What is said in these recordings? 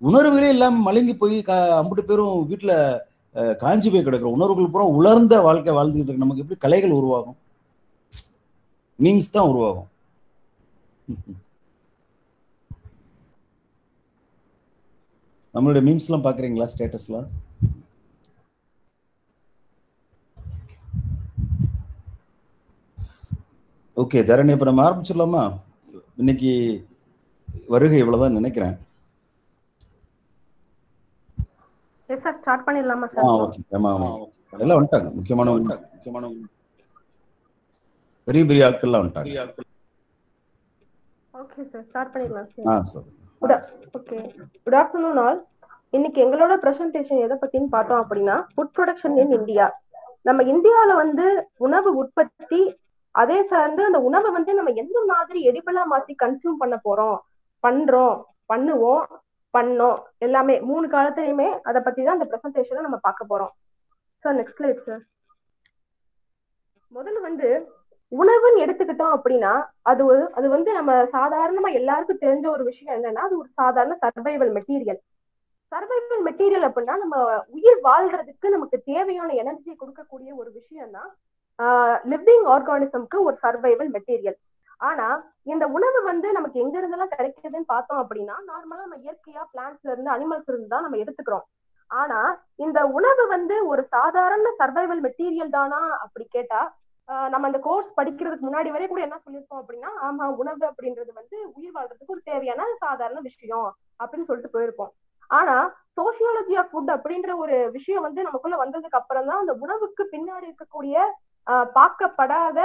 உணர்வுகளே இல்லாம மலங்கி போய் கா- அம்புட்டு பேரும் வீட்டுல காஞ்சி போய் கிடக்குறோம். உணர்வுகள் பூரா உலர்ந்த வாழ்க்கை வாழ்ந்துகிட்டு இருக்கு. நமக்கு எப்படி கலைகள் உருவாகும்? மீம்ஸ் தான் உருவாகும். நம்மளுடைய மீம்ஸ்லாம் பாக்குறீங்களா ஸ்டேட்டஸ்லாம் ஓகே தரணி இப்ப நம்ம ஆரம்பிச்சிடலாமா? இன்னைக்கு வருகை இவ்வளவுதான் நினைக்கிறேன். எஸ் சார் ஸ்டார்ட் பண்ணிடலாமா ஆ சார் ஓகே ஆமா. ஆமா எல்லாம் வந்துட்டாங்க. முக்கியமான முக்கியமான பெரிய பெரிய ஆட்கள்லாம் வந்துட்டாங்க. ஓகே சார் ஸ்டார்ட் பண்ணிடலாம் ஆ சார். சரி ஓகே குட் ஆஃப்டர்நூன் ஆல் இன்னைக்கு எங்களோட பிரசன்டேஷன் எதை பத்தின்னு பார்த்தோம் அப்படின்னா ஃபுட் ப்ரொடக்ஷன் இன் இந்தியா நம்ம இந்தியால வந்து உணவு உற்பத்தி அதே சார்ந்து அந்த உணவை வந்து நம்ம எந்த மாதிரி எடிபிளா மாத்தி கன்சியூம் பண்ண போறோம் பண்றோம் பண்ணுவோம் பண்ணோம். எல்லாமே மூணு காலத்திலயுமே அதை பத்தி தான் அந்த ப்ரெசன்டேஷனை நம்ம பார்க்க போறோம். சார் நெக்ஸ்ட் ஸ்லைட் சார் முதல்ல வந்து உணவுன்னு எடுத்துக்கிட்டோம் அப்படின்னா அது ஒரு அது வந்து நம்ம சாதாரணமா எல்லாருக்கும் தெரிஞ்ச ஒரு விஷயம் என்னன்னா அது ஒரு சாதாரண சர்வைவல் மெட்டீரியல் சர்வைவல் மெட்டீரியல் அப்படின்னா நம்ம உயிர் வாழ்றதுக்கு நமக்கு தேவையான எனர்ஜி கொடுக்கக்கூடிய ஒரு விஷயம் தான் லிவிங் ஆர்கானிசம்க்கு ஒரு சர்வைவல் மெட்டீரியல் ஆனா இந்த உணவு வந்து நமக்கு எங்க இருந்தெல்லாம் கிடைக்குதுன்னு பார்த்தோம் அப்படின்னா நார்மலா நம்ம இயற்கையா பிளான்ட்ஸ்ல இருந்து அனிமல்ஸ்ல இருந்து தான் நம்ம எடுத்துக்கிறோம். ஆனா இந்த உணவு வந்து ஒரு சாதாரண சர்வைவல் மெட்டீரியல் தானா அப்படி கேட்டா ஆஹ் நம்ம அந்த கோர்ஸ் படிக்கிறதுக்கு முன்னாடி வரை கூட என்ன சொல்லியிருப்போம் அப்படின்னா ஆமா உணவு அப்படின்றது வந்து உயிர் வாழ்றதுக்கு ஒரு தேவையான சாதாரண விஷயம் அப்படின்னு சொல்லிட்டு போயிருப்போம். ஆனா சோசியாலஜி ஆஃப் ஃபுட் அப்படின்ற ஒரு விஷயம் வந்து நமக்குள்ள வந்ததுக்கு அப்புறம் தான் அந்த உணவுக்கு பின்னாடி இருக்கக்கூடிய பார்க்கப்படாத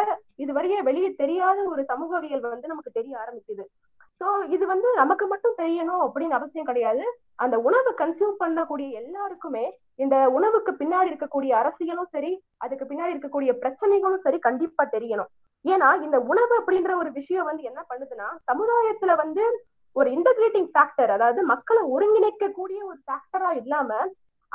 இதுவரையே வெளியே தெரியாத ஒரு சமூகவியல் வந்து நமக்கு தெரிய ஆரம்பிக்குது. சோ இது வந்து நமக்கு மட்டும் தெரியணும் அப்படின்னு அவசியம் கிடையாது. அந்த உணவை கன்சியூம் பண்ணக்கூடிய எல்லாருக்குமே இந்த உணவுக்கு பின்னாடி இருக்கக்கூடிய அரசியலும் சரி அதுக்கு பின்னாடி இருக்கக்கூடிய பிரச்சனைகளும் சரி கண்டிப்பா தெரியணும். ஏன்னா இந்த உணவு அப்படின்ற ஒரு விஷயம் வந்து என்ன பண்ணுதுன்னா சமுதாயத்துல வந்து ஒரு இன்டகிரேட்டிங் ஃபேக்டர் அதாவது மக்களை ஒருங்கிணைக்கக்கூடிய ஒரு ஃபேக்டரா இல்லாம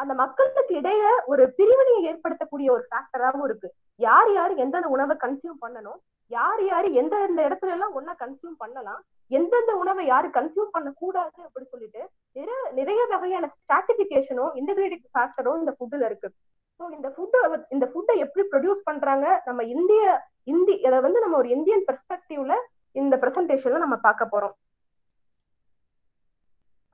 அந்த மக்களுக்கு இடையே ஒரு பிரிவினையை ஏற்படுத்தக்கூடிய ஒரு ஃபேக்டராகவும் இருக்கு. யார் யார் எந்தெந்த உணவை கன்சியூம் பண்ணணும் யார் யார் எந்த எந்த இடத்துல எல்லாம் ஒன்னா கன்சியூம் பண்ணலாம் எந்தெந்த உணவை யாரு கன்சியூம் பண்ண கூடாது அப்படின்னு சொல்லிட்டு நிறைய நிறைய வகையான ஸ்ட்ராட்டிபிகேஷனும் இன்டகிரேட்டிவ் ஃபேக்டரும் இந்த ஃபுட்ல இருக்கு. ஸோ இந்த ஃபுட்டை இந்த ஃபுட்டை எப்படி ப்ரொடியூஸ் பண்றாங்க நம்ம இந்திய இந்தி அதை வந்து நம்ம ஒரு இந்தியன் பெர்ஸ்பெக்டிவ்ல இந்த ப்ரெசன்டேஷன்ல நம்ம பார்க்க போறோம்.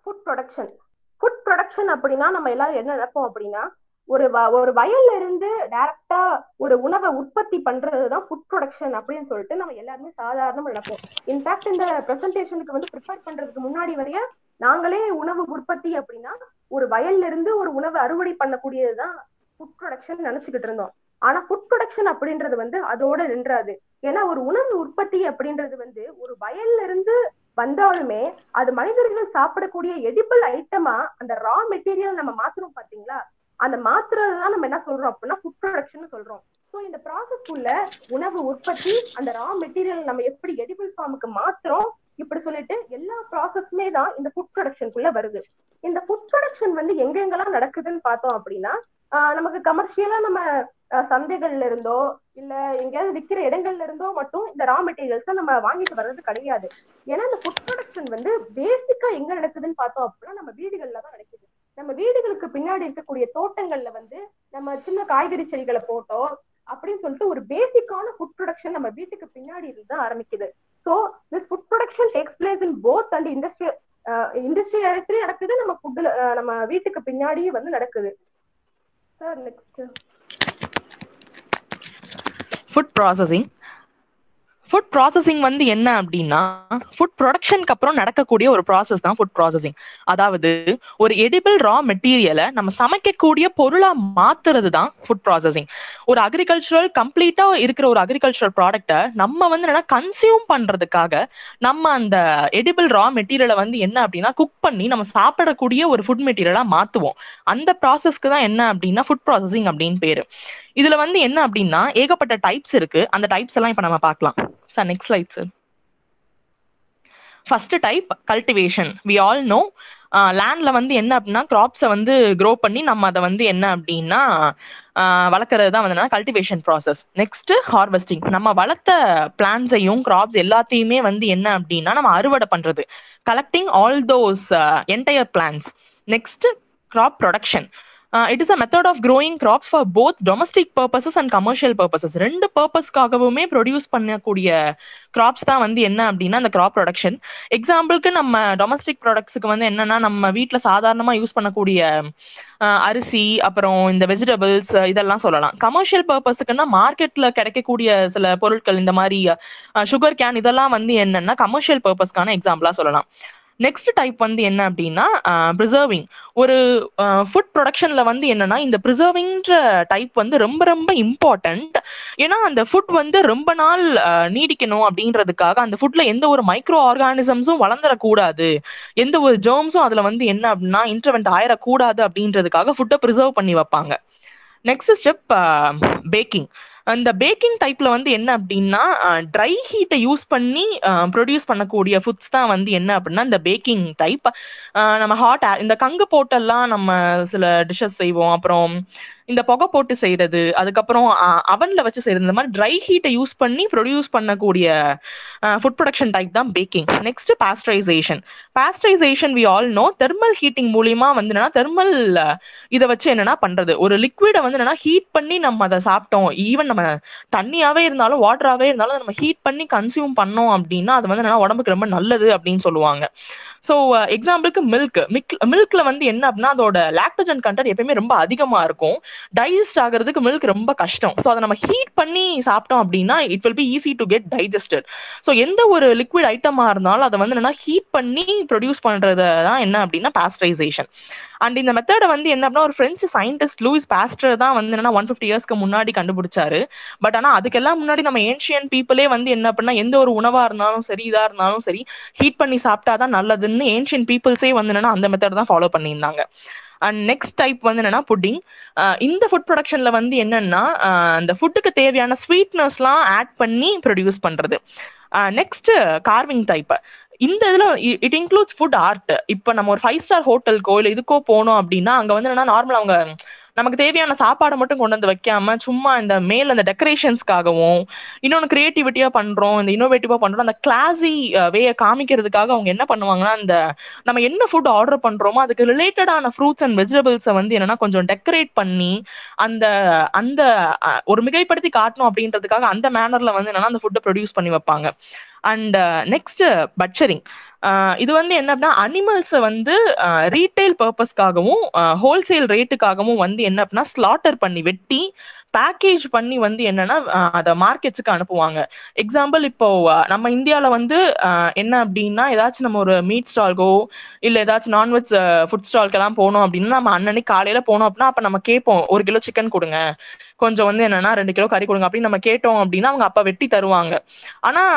ஃபுட் ப்ரொடக்ஷன் ஃபுட் ப்ரொடக்ஷன் அப்படின்னா நம்ம எல்லாரும் என்ன நினைப்போம் அப்படின்னா ஒரு வ- ஒரு வயல்ல இருந்து டைரக்டா ஒரு உணவை உற்பத்தி பண்றதுதான் ஃபுட் ப்ரொடக்ஷன் அப்படின்னு சொல்லிட்டு நம்ம எல்லாருமே சாதாரணமா நினைப்போம். இன்ஃபேக்ட் இந்த ப்ரெசன்டேஷனுக்கு வந்து ப்ரிப்பேர் பண்றதுக்கு முன்னாடி வரைய நாங்களே உணவு உற்பத்தி அப்படின்னா ஒரு வயல்ல இருந்து ஒரு உணவு அறுவடை பண்ணக்கூடியதுதான் ஃபுட் ப்ரொடக்ஷன் நினைச்சுக்கிட்டு இருந்தோம். ஆனா ஃபுட் ப்ரொடக்ஷன் அப்படின்றது வந்து அதோட நின்றாது. ஏன்னா ஒரு உணவு உற்பத்தி அப்படின்றது வந்து ஒரு வயல்ல இருந்து வந்தாலுமே அது மனிதர்கள் சாப்பிடக்கூடிய எடிபிள் ஐட்டமா அந்த ரா மெட்டீரியல் நம்ம மாத்துறோம் பாத்தீங்களா அந்த மாத்துறதுதான் நம்ம என்ன சொல்றோம் அப்படின்னா ஃபுட் ப்ரொடக்ஷன் சொல்றோம். ஸோ இந்த ப்ராசஸ் உள்ள உணவு உற்பத்தி அந்த ரா மெட்டீரியல் நம்ம எப்படி எடிபிள் ஃபார்முக்கு மாத்துறோம் இப்படி சொல்லிட்டு எல்லா ப்ராசஸ்மே தான் இந்த ஃபுட் ப்ரொடக்ஷனுக்குள்ள வருது. இந்த ஃபுட் ப்ரொடக்ஷன் வந்து எங்கெங்கெல்லாம் நடக்குதுன்னு பார்த்தோம் அப்படின்னா நமக்கு கமர்ஷியலா நம்ம சந்தைகள்ல இருந்தோ இல்ல எங்கேயாவது விக்கிற இடங்கள்ல இருந்தோ மட்டும் இந்த ரா மெட்டீரியல்ஸ் நம்ம வாங்கிட்டு வர்றது கிடையாது. ஏன்னா இந்த ஃபுட் ப்ரொடக்ஷன் வந்து பேசிக்கா எங்க நடக்குதுன்னு பார்த்தோம் அப்படின்னா நம்ம வீடுகள்ல தான் நடக்குது. நம்ம வீடுகளுக்கு பின்னாடி இருக்கக்கூடிய தோட்டங்கள்ல வந்து நம்ம சின்ன காய்கறி செடிகளை போட்டோம் அப்படின்னு சொல்லிட்டு ஒரு பேசிக்கான ஃபுட் ப்ரொடக்ஷன் நம்ம வீட்டுக்கு பின்னாடி இருந்து தான் ஆரம்பிக்குது. So this food production takes place in both and industrial industrial இடத்துலயும் நடக்குது நம்ம ஃபுட்ல நம்ம வீட்டுக்கு பின்னாடியே வந்து நடக்குது. Sir next food processing food processing வந்து என்ன அப்படின்னா ஃபுட் ப்ரொடக்ஷனுக்கு அப்புறம் நடக்கக்கூடிய ஒரு ப்ராசஸ் தான் ஃபுட் ப்ராசஸிங் அதாவது ஒரு எடிபிள் ரா மெட்டீரியலை நம்ம சமைக்கக்கூடிய பொருளா மாத்துறது தான் ஃபுட் ப்ராசஸிங் ஒரு அக்ரிகல்ச்சரல் கம்ப்ளீட்டா இருக்கிற ஒரு அக்ரிகல்ச்சரல் ப்ராடக்ட்டை நம்ம வந்து என்னன்னா கன்சியூம் பண்றதுக்காக நம்ம அந்த எடிபிள் ரா மெட்டீரியலை வந்து என்ன அப்படின்னா குக் பண்ணி நம்ம சாப்பிடக்கூடிய ஒரு ஃபுட் மெட்டீரியலா மாத்துவோம். அந்த ப்ராசஸ்க்கு தான் என்ன அப்படின்னா ஃபுட் ப்ராசஸிங் அப்படின்னு பேரு. இதுல வந்து என்ன அப்படின்னா ஏகப்பட்ட டைப்ஸ் இருக்கு. அந்த டைப்ஸ் எல்லாம் இப்ப நம்ம பார்க்கலாம். Sir next slide sir first type cultivation we all know லேண்டில் வந்து என்ன அப்படின்னா கிராப்ஸை வந்து க்ரோ பண்ணி நம்ம அதை வந்து என்ன அப்படின்னா வளர்க்குறது தான் வந்து கல்டிவேஷன் ப்ராசஸ் நெக்ஸ்ட் ஹார்வெஸ்டிங் நம்ம வளர்த்த பிளான்ஸையும் கிராப்ஸ் எல்லாத்தையுமே வந்து என்ன அப்படின்னா நம்ம அறுவடை பண்ணுறது collecting all those entire plants next crop production it is a method of growing crops for both domestic purposes and commercial purposes ரெண்டு பர்பஸ்க்காகவுமே ப்ரொடியூஸ் பண்ணக்கூடிய கிராப்ஸ் தான் வந்து என்ன அப்படின்னா அந்த கிராப் ப்ரொடக்ஷன் எக்ஸாம்பிளுக்கு நம்ம டொமஸ்டிக் ப்ராடக்ட்ஸுக்கு வந்து என்னன்னா நம்ம வீட்டில் சாதாரணமாக யூஸ் பண்ணக்கூடிய uh, அரிசி அப்புறம் இந்த வெஜிடபிள்ஸ் uh, இதெல்லாம் சொல்லலாம். கமர்ஷியல் பர்பஸுக்குன்னா மார்க்கெட்டில் கிடைக்கக்கூடிய சில பொருட்கள் இந்த மாதிரி uh, சுகர் கேன் இதெல்லாம் வந்து என்னன்னா கமர்ஷியல் பர்பஸ்க்கான எக்ஸாம்பிளா சொல்லலாம். நெக்ஸ்ட் டைப் வந்து என்ன அப்படின்னா ப்ரிசர்விங் ஒரு ஃபுட் ப்ரொடக்ஷன்ல வந்து என்னன்னா இந்த ப்ரிசர்விங்ன்ற டைப் வந்து ரொம்ப ரொம்ப இம்பார்ட்டன்ட் ஏன்னா அந்த ஃபுட் வந்து ரொம்ப நாள் நீடிக்கணும் அப்படின்றதுக்காக அந்த ஃபுட்ல எந்த ஒரு மைக்ரோ ஆர்கானிசம்ஸும் வளர்ந்துடக்கூடாது. எந்த ஒரு ஜேர்ம்ஸும் அதுல வந்து என்ன அப்படின்னா இன்டர்வெண்ட் ஆயிடக்கூடாது அப்படின்றதுக்காக ஃபுட்டை ப்ரிசர்வ் பண்ணி வைப்பாங்க. நெக்ஸ்ட் ஸ்டெப் பேக்கிங் இந்த பேக்கிங் டைப்ல வந்து என்ன அப்படின்னா ட்ரை ஹீட்டை யூஸ் பண்ணி ப்ரொடியூஸ் பண்ணக்கூடிய ஃபுட்ஸ் தான் வந்து என்ன அப்படின்னா இந்த பேக்கிங் டைப் நம்ம ஹாட் இந்த கங்கு போட்டெல்லாம் நம்ம சில டிஷ்ஷஸ் செய்வோம். அப்புறம் இந்த புகை போட்டு செய்யறது அதுக்கப்புறம் அவன்ல வச்சு செய்யறது இந்த மாதிரி ட்ரை ஹீட்டை யூஸ் பண்ணி ப்ரொடியூஸ் பண்ணக்கூடிய ஃபுட் ப்ரொடக்ஷன் டைப் தான் packing next pasteurization pasteurization we all know thermal heating மூலியமா வந்து என்னன்னா தெர்மல் இதை வச்சு என்னன்னா பண்றது. ஒரு லிக்விடை வந்து என்னன்னா ஹீட் பண்ணி நம்ம அதை சாப்பிட்டோம். ஈவன் நம்ம தண்ணியாவே இருந்தாலும் வாட்டராகவே இருந்தாலும் நம்ம ஹீட் பண்ணி கன்சியூம் பண்ணோம் அப்படின்னா அது வந்து என்னன்னா உடம்புக்கு ரொம்ப நல்லது அப்படின்னு சொல்லுவாங்க. ஸோ எக்ஸாம்பிளுக்கு மில்க் மில்க் மில்க்ல வந்து என்ன அப்படின்னா அதோட லாக்டோஜன் கண்டென்ட் எப்பயுமே ரொம்ப அதிகமாக இருக்கும். டைஜஸ்ட் ஆகிறதுக்கு மில்க் ரொம்ப கஷ்டம். ஸோ அதை நம்ம ஹீட் பண்ணி சாப்பிட்டோம் அப்படின்னா it will be easy to get digested so எந்த ஒரு லிக்விட் ஐட்டமாக இருந்தாலும் அதை வந்து என்னன்னா ஹீட் பண்ணி ப்ரொடியூஸ் பண்ணுறது தான் என்ன அப்படின்னா பாஸ்டரைசேஷன் அண்ட் இந்த மெத்தடை வந்து என்ன அப்படின்னா ஒரு ஃப்ரெஞ்சு சயின்டிஸ்ட் லூயிஸ் பாஸ்டர் தான் வந்து என்னன்னா ஒன் ஃபிஃப்டி இயர்ஸ்க்கு முன்னாடி கண்டுபிடிச்சாரு. பட் ஆனால் அதுக்கெல்லாம் முன்னாடி நம்ம ஏன்ஷியன் பீப்புளே வந்து என்ன அப்படின்னா எந்த ஒரு உணவாக இருந்தாலும் சரி இதாக இருந்தாலும் சரி ஹீட் பண்ணி சாப்பிட்டா தான் நல்லதுன்னு ஏன்ஷியன் பீப்புள்ஸே வந்து என்னன்னா அந்த மெத்தட் தான் ஃபாலோ பண்ணியிருந்தாங்க. அண்ட் நெக்ஸ்ட் டைப் வந்து என்னன்னா புட்டிங் uh, இந்த ஃபுட் ப்ரொடக்ஷன்ல வந்து என்னன்னா uh, அந்த ஃபுட்டுக்கு தேவையான ஸ்வீட்னஸ்லாம் ஆட் பண்ணி ப்ரொடியூஸ் பண்றது. நெக்ஸ்ட் கார்விங் டைப் இந்த இதில் இட் இன்க்ளூட்ஸ் ஃபுட் ஆர்ட் இப்போ நம்ம ஒரு ஃபைவ் ஸ்டார் ஹோட்டலுக்கோ இல்லை இதுக்கோ போனோம் அப்படின்னா அங்கே வந்து என்னன்னா நார்மலாக அவங்க நமக்கு தேவையான சாப்பாடை மட்டும் கொண்டு வந்து வைக்காம சும்மா இந்த மேல் அந்த டெக்கரேஷன்ஸ்க்காகவும் இன்னொன்று கிரியேட்டிவிட்டியாக பண்ணுறோம் இந்த இன்னோவேட்டிவாக பண்ணுறோம் அந்த கிளாஸி வேயை காமிக்கிறதுக்காக அவங்க என்ன பண்ணுவாங்கன்னா அந்த நம்ம என்ன ஃபுட் ஆர்டர் பண்ணுறோமோ அதுக்கு ரிலேட்டடான ஃப்ரூட்ஸ் அண்ட் வெஜிடபிள்ஸை வந்து என்னன்னா கொஞ்சம் டெக்கரேட் பண்ணி அந்த அந்த ஒரு மிகைப்படுத்தி காட்டணும் அப்படின்றதுக்காக அந்த மேனரில் வந்து என்னன்னா அந்த ஃபுட்டை ப்ரொடியூஸ் பண்ணி வைப்பாங்க. அண்ட் நெக்ஸ்ட் பட்சரிங் இது வந்து என்ன அப்படின்னா அனிமல்ஸை வந்து ரீட்டைல் பர்பஸ்க்காகவும் ஹோல்சேல் ரேட்டுக்காகவும் வந்து என்ன அப்படின்னா ஸ்லாட்டர் பண்ணி வெட்டி பேக்கேஜ் பண்ணி வந்து என்னன்னா அதை மார்க்கெட்ஸுக்கு அனுப்புவாங்க. எக்ஸாம்பிள் இப்போ நம்ம இந்தியாவில் வந்து என்ன அப்படின்னா ஏதாச்சும் நம்ம ஒரு மீட் ஸ்டால்கோ இல்லை ஏதாச்சும் நான்வெஜ் ஃபுட் ஸ்டால்க்கெல்லாம் போனோம் அப்படின்னா நம்ம அன்னன்னைக்கு காலையில் போனோம் அப்படின்னா அப்போ நம்ம கேட்போம் ஒரு கிலோ சிக்கன் கொடுங்க. கொஞ்சம் வந்து என்னன்னா ரெண்டு கிலோ கறி கொடுங்க அப்படின்னு நம்ம கேட்டோம் அப்படின்னா அவங்க அப்போ வெட்டி தருவாங்க. ஆனால்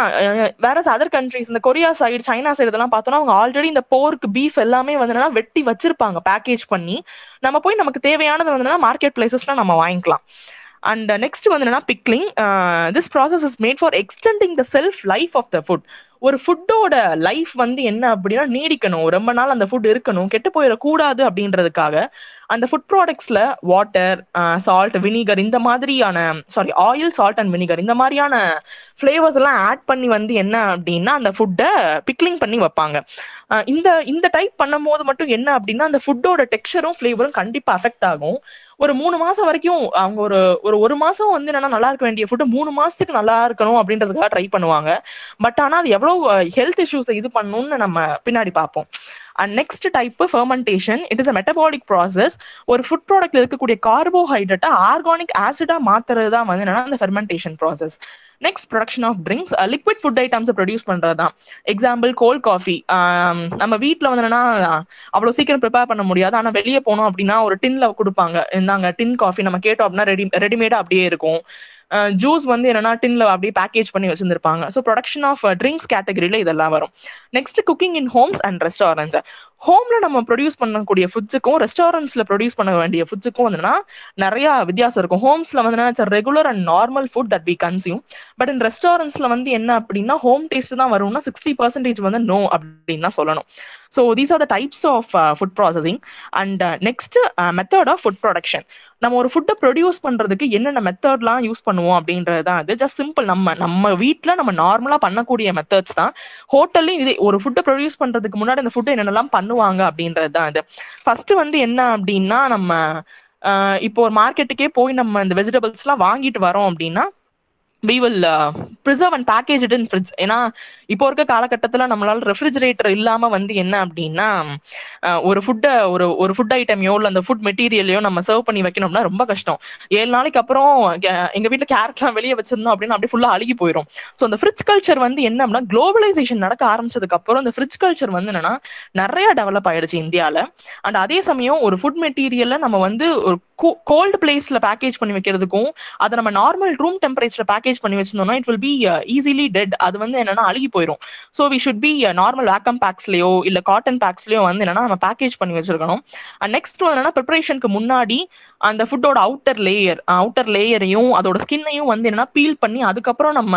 வேற அதர் கண்ட்ரிஸ் இந்த கொரியா சைடு சைனா சைடு இதெல்லாம் பார்த்தோம்னா அவங்க ஆல்ரெடி இந்த போர்க்கு பீஃப் எல்லாமே வந்து வெட்டி வச்சிருப்பாங்க பேக்கேஜ் பண்ணி. நம்ம போய் நமக்கு தேவையானது வந்து மார்க்கெட் பிளேசஸ்ல நம்ம வாங்கிக்கலாம். அண்ட் நெக்ஸ்ட் வந்து என்னன்னா pickling this process is made for extending the shelf life of the food ஒரு ஃபுட்டோட லைஃப் வந்து என்ன அப்படின்னா நீடிக்கணும். ரொம்ப நாள் அந்த ஃபுட் இருக்கணும். கெட்டு போயிடக்கூடாது அப்படின்றதுக்காக அந்த ஃபுட் ப்ராடக்ட்ஸில் வாட்டர் சால்ட் வினிகர் இந்த மாதிரியான sorry oil salt and vinegar இந்த மாதிரியான ஃப்ளேவர்ஸ் எல்லாம் ஆட் பண்ணி வந்து என்ன அப்படின்னா அந்த ஃபுட்டை பிக்லிங் பண்ணி வைப்பாங்க. Uh, இந்த இந்த டைப் பண்ணும்போது மட்டும் என்ன அப்படின்னா அந்த ஃபுட்டோட டெக்ஸ்சரும் ஃப்ளேவரும் கண்டிப்பாக அஃபெக்ட் ஆகும். ஒரு மூணு மாசம் வரைக்கும் அவங்க ஒரு ஒரு ஒரு மாசம் வந்து என்னன்னா நல்லா இருக்க வேண்டிய ஃபுட்டு மூணு மாசத்துக்கு நல்லா இருக்கணும் அப்படின்றதுக்காக ட்ரை பண்ணுவாங்க. பட் ஆனா அது எவ்வளவு uh, ஹெல்த் இஷ்யூஸை இது பண்ணணும்னு நம்ம பின்னாடி பார்ப்போம். And next type fermentation it is a metabolic process ஒரு ஃபுட் ப்ராடக்ட்ல இருக்கக்கூடிய கார்போஹைட்ரேட்டை ஆர்கானிக் ஆசிடா மாத்துறது தான் வந்து என்னன்னா அந்த fermentation process next production of drinks liquid food ஐட்டம்ஸை produce பண்ணுறது தான் எக்ஸாம்பிள் கோல்ட் காஃபி நம்ம வீட்டில் வந்து என்னன்னா அவ்வளோ சீக்கிரம் ப்ரிப்பேர் பண்ண முடியாது. ஆனால் வெளியே போனோம் அப்படின்னா ஒரு டின்ல கொடுப்பாங்க. இந்தாங்க டின் காஃபி நம்ம கேட்டோம் அப்படின்னா ரெடி ரெடிமேடாக அப்படியே இருக்கும். ஜூஸ் வந்து என்னன்னா டின்ல அப்படியே பேக்கேஜ் பண்ணி வச்சிருந்திருப்பாங்க. ஸோ ப்ரொடக்ஷன் ஆஃப் ட்ரிங்க்ஸ் கேட்டகரியில இதெல்லாம் வரும். Next cooking in homes and restaurants ஹோம்ல நம்ம ப்ரொடியூஸ் பண்ணக்கூடிய ஃபுட்ஸுக்கும் ரெஸ்டாரண்ட்ஸ்ல ப்ரொடியூஸ் பண்ண வேண்டிய ஃபுட்ஸுக்கும் வந்துன்னா நிறைய வித்தியாசம் இருக்கும். ஹோம்ஸ்ல வந்து regular and normal food that we consume but in ரெஸ்டாரண்ட்ஸ்ல வந்து என்ன அப்படின்னா ஹோம் டேஸ்ட் தான் வரும்னா சிக்ஸ்டி பர்சன்டேஜ் வந்து நோ அப்படின்னு தான் சொல்லணும். So these are the types of food processing and next method of food production நம்ம ஒரு ஃபுட்டை ப்ரொடியூஸ் பண்ணுறதுக்கு என்னென்ன மெத்தட்லாம் யூஸ் பண்ணுவோம் அப்படின்றது தான் அது ஜஸ்ட் சிம்பிள் நம்ம நம்ம வீட்டில் நம்ம நார்மலாக பண்ணக்கூடிய மெத்தட்ஸ் தான். ஹோட்டல்லையும் இதே ஒரு ஃபுட்டை ப்ரொடியூஸ் பண்ணுறதுக்கு முன்னாடி அந்த ஃபுட்டை என்னென்னலாம் பண்ணுவாங்க அப்படின்றது தான் அது ஃபர்ஸ்ட் வந்து என்ன அப்படின்னா நம்ம இப்போ ஒரு மார்க்கெட்டுக்கே போய் நம்ம இந்த வெஜிடபிள்ஸ்லாம் வாங்கிட்டு வரோம் அப்படின்னா we will preserve and package it in fridge ஏன்னா இப்போ இருக்க காலகட்டத்தில் நம்மளால ரெஃப்ரிஜரேட்டர் இல்லாமல் வந்து என்ன அப்படின்னா ஒரு ஃபுட்டை ஒரு ஒரு ஃபுட் ஐட்டமையோ இல்லை அந்த ஃபுட் மெட்டீரியலையோ நம்ம சர்வ் பண்ணி வைக்கணும்னா ரொம்ப கஷ்டம். ஏழு நாளைக்கு அப்புறம் எங்கள் வீட்டில் கேரட்லாம் வெளியே வச்சிருந்தோம் அப்படின்னா அப்படியே ஃபுல்லாக அழுகி போயிடும் ஸோ அந்த ஃப்ரிட்ஜ் கல்ச்சர் வந்து என்ன அப்படின்னா குளோபலைசேஷன் நடக்க ஆரம்பிச்சதுக்கு அப்புறம் இந்த ஃப்ரிட்ஜ் கல்ச்சர் வந்து என்னன்னா நிறைய டெவலப் ஆயிடுச்சு இந்தியாவில் அண்ட் அதே சமயம் ஒரு ஃபுட் மெட்டீரியலில் நம்ம வந்து ஒரு கோல்டு பிளேஸில் பேக்கேஜ் பண்ணி வைக்கிறதுக்கும் அதை நம்ம நார்மல் ரூம் டெம்பரேச்சர் பேக்கேஜ் பண்ணி வச்சிருந்தோம்னா it will be easily dead அது வந்து என்னன்னா அழுகி போயிடும் so we should be normal vacuum பேக்ஸ்லயோ இல்ல காட்டன் பேக்ஸ்லயோ வந்து என்னன்னா நம்ம பேக்கேஜ் பண்ணி வச்சிருக்கணும். அண்ட் நெக்ஸ்ட் வந்து என்னன்னா ப்ரிப்பரேஷனுக்கு முன்னாடி அந்த ஃபுட்டோட அவுட்டர் லேயர் அவுட்டர் லேயரையும் அதோட ஸ்கின்னையும் வந்து என்னன்னா பீல் பண்ணி அதுக்கப்புறம் நம்ம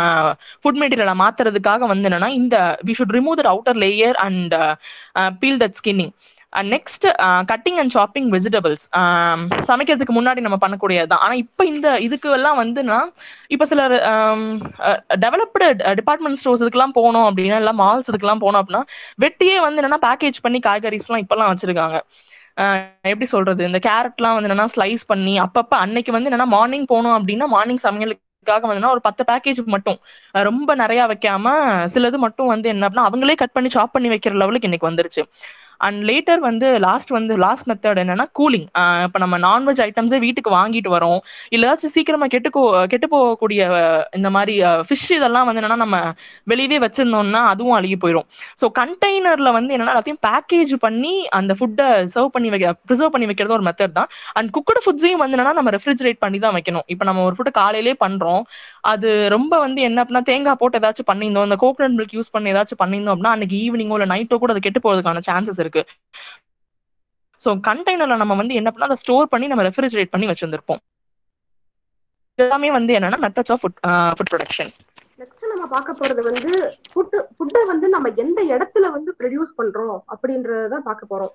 ஃபுட் மெட்டீரியலை மாத்துறதுக்காக வந்து என்னன்னா இந்த we should remove that outer layer and peel that skinning next cutting and chopping vegetables சமைக்கிறதுக்கு முன்னாடி நம்ம பண்ணக்கூடியது தான் ஆனால் இப்போ இந்த இதுக்கு எல்லாம் வந்துன்னா இப்போ சில டெவலப்டு டிபார்ட்மெண்ட் ஸ்டோர்ஸ் இதுக்கெல்லாம் போனோம் அப்படின்னா இல்லை மால்ஸ் இதுக்கெல்லாம் போனோம் அப்படின்னா வெட்டியே வந்து என்னன்னா பேக்கேஜ் பண்ணி காய்கறிஸ்லாம் இப்போல்லாம் வச்சிருக்காங்க. Uh, எப்படி சொல்றது? இந்த கேரட்லாம் வந்து என்னன்னா ஸ்லைஸ் பண்ணி அப்பப்ப அன்னைக்கு வந்து என்னன்னா மார்னிங் போனோம் அப்படின்னா மார்னிங் சமையலுக்காக வந்து ஒரு பத்து பேக்கேஜ் மட்டும். ரொம்ப நிறைய வைக்காம சிலது மட்டும் வந்து என்ன அப்படின்னா அவங்களே கட் பண்ணி சாப் பண்ணி வைக்கிற லெவலுக்கு இன்னைக்கு வந்துருச்சு. அண்ட் லேட்டர் வந்து லாஸ்ட் வந்து லாஸ்ட் மெத்தட் என்னன்னா கூலிங் இப்போ நம்ம நான்வெஜ் ஐட்டம்ஸே வீட்டுக்கு வாங்கிட்டு வரோம். இல்லை ஏதாச்சும் சீக்கிரமா கெட்டுக்கோ கெட்டு போகக்கூடிய இந்த மாதிரி ஃபிஷ் இதெல்லாம் வந்து என்னன்னா நம்ம வெளியவே வச்சிருந்தோம்னா அதுவும் அழுகி போயிடும் ஸோ கண்டெய்னர்ல வந்து என்னன்னா எல்லாத்தையும் பேக்கேஜ் பண்ணி அந்த ஃபுட்டை சர்வ் பண்ணி வைக்க ப்ரிசர்வ் பண்ணி வைக்கிறது ஒரு மெத்தட் தான். அண்ட் குக்கடு ஃபுட்ஸையும் வந்து என்னன்னா நம்ம ரெஃப்ரிஜரேட் பண்ணி தான் வைக்கணும். இப்போ நம்ம ஒரு ஃபுட்டு காலையிலே பண்றோம். அது ரொம்ப வந்து என்ன அப்படின்னா தேங்காய் போட்டு ஏதாச்சும் பண்ணியிருந்தோம். இந்த கோகோனட் மில்க் யூஸ் பண்ணி ஏதாச்சும் பண்ணியிருந்தோம் அப்படின்னா அன்னைக்கு ஈவினிங்கோ இல்லை நைட்டோ கூட அது கெட்டு போகிறதுக்கான சான்சஸ் இருக்கு. ஸோ கண்டெய்னர்ல நம்ம வந்து என்ன பண்ணா அதை ஸ்டோர் பண்ணி நம்ம ரெஃப்ரிஜரேட் பண்ணி வச்சிருந்திருப்போம். எல்லாமே வந்து என்னன்னா methods of food food production next நம்ம பார்க்க போறது வந்து ஃபுட் ஃபுட்டை வந்து நம்ம எந்த இடத்துல வந்து ப்ரொடியூஸ் பண்றோம் அப்படின்றதான் பார்க்க போறோம்.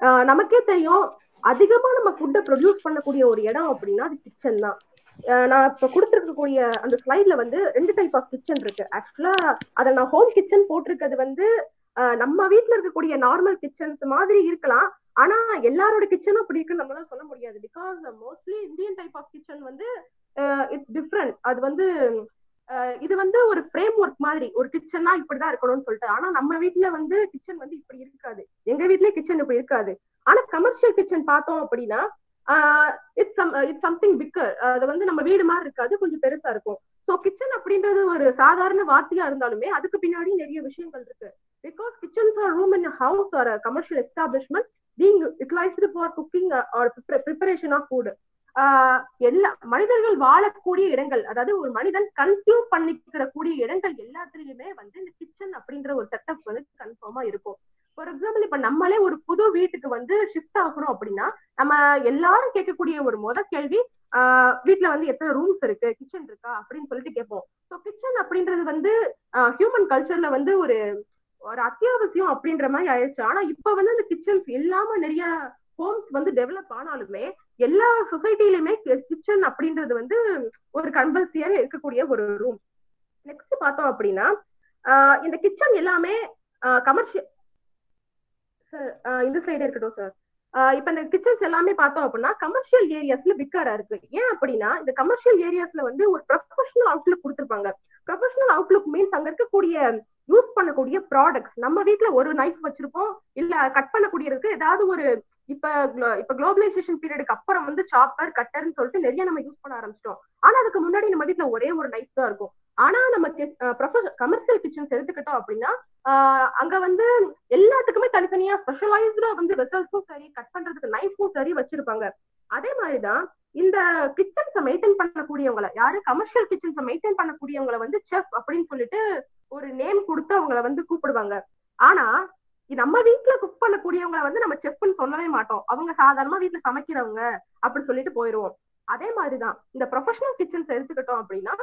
ஆஹ் நமக்கே தெரியும் அதிகமா நம்ம ஃபுட்டை ப்ரொடியூஸ் பண்ணக்கூடிய ஒரு இடம் அப்படின்னா அது கிச்சன் தான். ஆஹ் நான் இப்ப கொடுத்துருக்கக்கூடிய அந்த ஸ்லைட்ல வந்து ரெண்டு டைப் ஆஃப் கிச்சன் இருக்கு. ஆக்சுவலா அதை நான் ஹோம் கிச்சன் போட்டிருக்கிறது வந்து நம்ம வீட்டுல இருக்கக்கூடிய நார்மல் கிச்சன்ஸ் மாதிரி இருக்கலாம். ஆனா எல்லாரோட கிச்சனும் அப்படி இருக்குன்னு நம்மளால சொல்ல முடியாது. Because mostly Indian type of kitchen வந்து இட்ஸ் டிஃப்ரெண்ட் அது வந்து இது வந்து ஒரு ஃப்ரேம் ஒர்க் மாதிரி. ஒரு கிச்சன்னா இப்படிதான் இருக்கணும்னு சொல்லிட்டு. ஆனா நம்ம வீட்ல வந்து கிச்சன் வந்து இப்படி இருக்காது. எங்க வீட்லயே கிச்சன் இப்படி இருக்காது. ஆனா கமர்ஷியல் கிச்சன் பார்த்தோம் அப்படின்னா இட்ஸ் இட்ஸ் சம்திங் பிக்கர் அது வந்து நம்ம வீடு மாதிரி இருக்காது. கொஞ்சம் பெருசா இருக்கும். ஸோ கிச்சன் அப்படின்றது ஒரு சாதாரண வார்த்தையா இருந்தாலுமே அதுக்கு பின்னாடி நிறைய விஷயங்கள் இருக்கு. Because kitchens are room in house or commercial establishment being utilized for cooking or preparation of food எல்லா மனிதர்கள் வாழக்கூடிய இடங்கள் அதாவது ஒரு மனிதன் கன்சியூம் பண்ணிக்கிற கூடிய இடங்கள் எல்லாத்துலயுமே வந்து இந்த கிச்சன் அப்படின்ற ஒரு செட்டப் வந்து கன்ஃபார்மா இருக்கும். ஃபார் எக்ஸாம்பிள் இப்ப நம்மளே ஒரு புது வீட்டுக்கு வந்து ஷிஃப்ட் ஆகணும் அப்படின்னா நம்ம எல்லாரும் கேட்கக்கூடிய ஒரு முத கேள்வி ஆஹ் வீட்ல வந்து எத்தனை ரூம்ஸ் இருக்கு கிச்சன் இருக்கா அப்படின்னு சொல்லிட்டு கேட்போம். ஸோ கிச்சன் அப்படின்றது வந்து ஹியூமன் கல்ச்சர்ல வந்து ஒரு ஒரு அத்தியாவசியம் அப்படின்ற மாதிரி ஆயிடுச்சு. ஆனா இப்ப வந்து அந்த கிச்சன்ஸ் இல்லாம நிறைய ஹோம்ஸ் வந்து டெவலப் ஆனாலுமே எல்லா சொசைட்டிலுமே கிச்சன் அப்படின்றது வந்து ஒரு கம்பல்சரியா இருக்கக்கூடிய ஒரு ரூம் நெக்ஸ்ட் பார்த்தோம் அப்படின்னா ஆஹ் இந்த கிச்சன் எல்லாமே கமர்ஷியல் சார் இந்த சைடு இருக்கட்டும் சார் இப்ப இந்த கிச்சன்ஸ் எல்லாமே பார்த்தோம் அப்படின்னா கமர்ஷியல் ஏரியாஸ்ல விக்காரா இருக்கு. ஏன் அப்படின்னா இந்த கமர்ஷியல் ஏரியாஸ்ல வந்து ஒரு ப்ரொஃபஷனல் அவுட்லுக் கொடுத்துருப்பாங்க. ப்ரொஃபஷனல் அவுட்லுக் மீன்ஸ் அங்க இருக்கக்கூடிய யூஸ் பண்ணக்கூடிய ப்ராடக்ட்ஸ் நம்ம வீட்ல ஒரு நைஃப் வச்சிருப்போம். இல்ல கட் பண்ணக்கூடியதுக்கு ஏதாவது ஒரு இப்ப இப்ப குளோபலைசேஷன் பீரியடுக்கு அப்புறம் வந்து சாப்பர் கட்டர்னு சொல்லிட்டு நிறைய நம்ம யூஸ் பண்ண ஆரம்பிச்சிட்டோம். ஆனா அதுக்கு முன்னாடி நம்ம வீட்ல ஒரே ஒரு நைஃப் தான் இருக்கும். ஆனா நம்ம கமர்ஷியல் கிச்சன்ஸ் எடுத்துக்கிட்டோம் அப்படின்னா அங்க வந்து எல்லாத்துக்குமே தனித்தனியா ஸ்பெஷலைஸ்டா வந்து வெசல்ஸும் சரி கட் பண்றதுக்கு நைஃபும் சரி வச்சிருப்பாங்க. அதே மாதிரிதான் இந்த கிச்சன்ஸை மெயின்டைன் பண்ணக்கூடியவங்களை யாரு? கமர்ஷியல் கிச்சன்ஸை மெயின்டைன் பண்ணக்கூடியவங்களை வந்து செஃப் அப்படின்னு சொல்லிட்டு ஒரு நேம் கொடுத்து அவங்கள வந்து கூப்பிடுவாங்க. ஆனா நம்ம வீட்டுல குக் பண்ணக்கூடியவங்களை வந்து நம்ம செஃப்னு சொல்லவே மாட்டோம். அவங்க சாதாரணமா வீட்டுல சமைக்கிறவங்க அப்படின்னு சொல்லிட்டு போயிருவோம். அதே மாதிரிதான் இந்த ப்ரொஃபஷனல் கிச்சன்ஸ் எடுத்துக்கிட்டோம் அப்படின்னா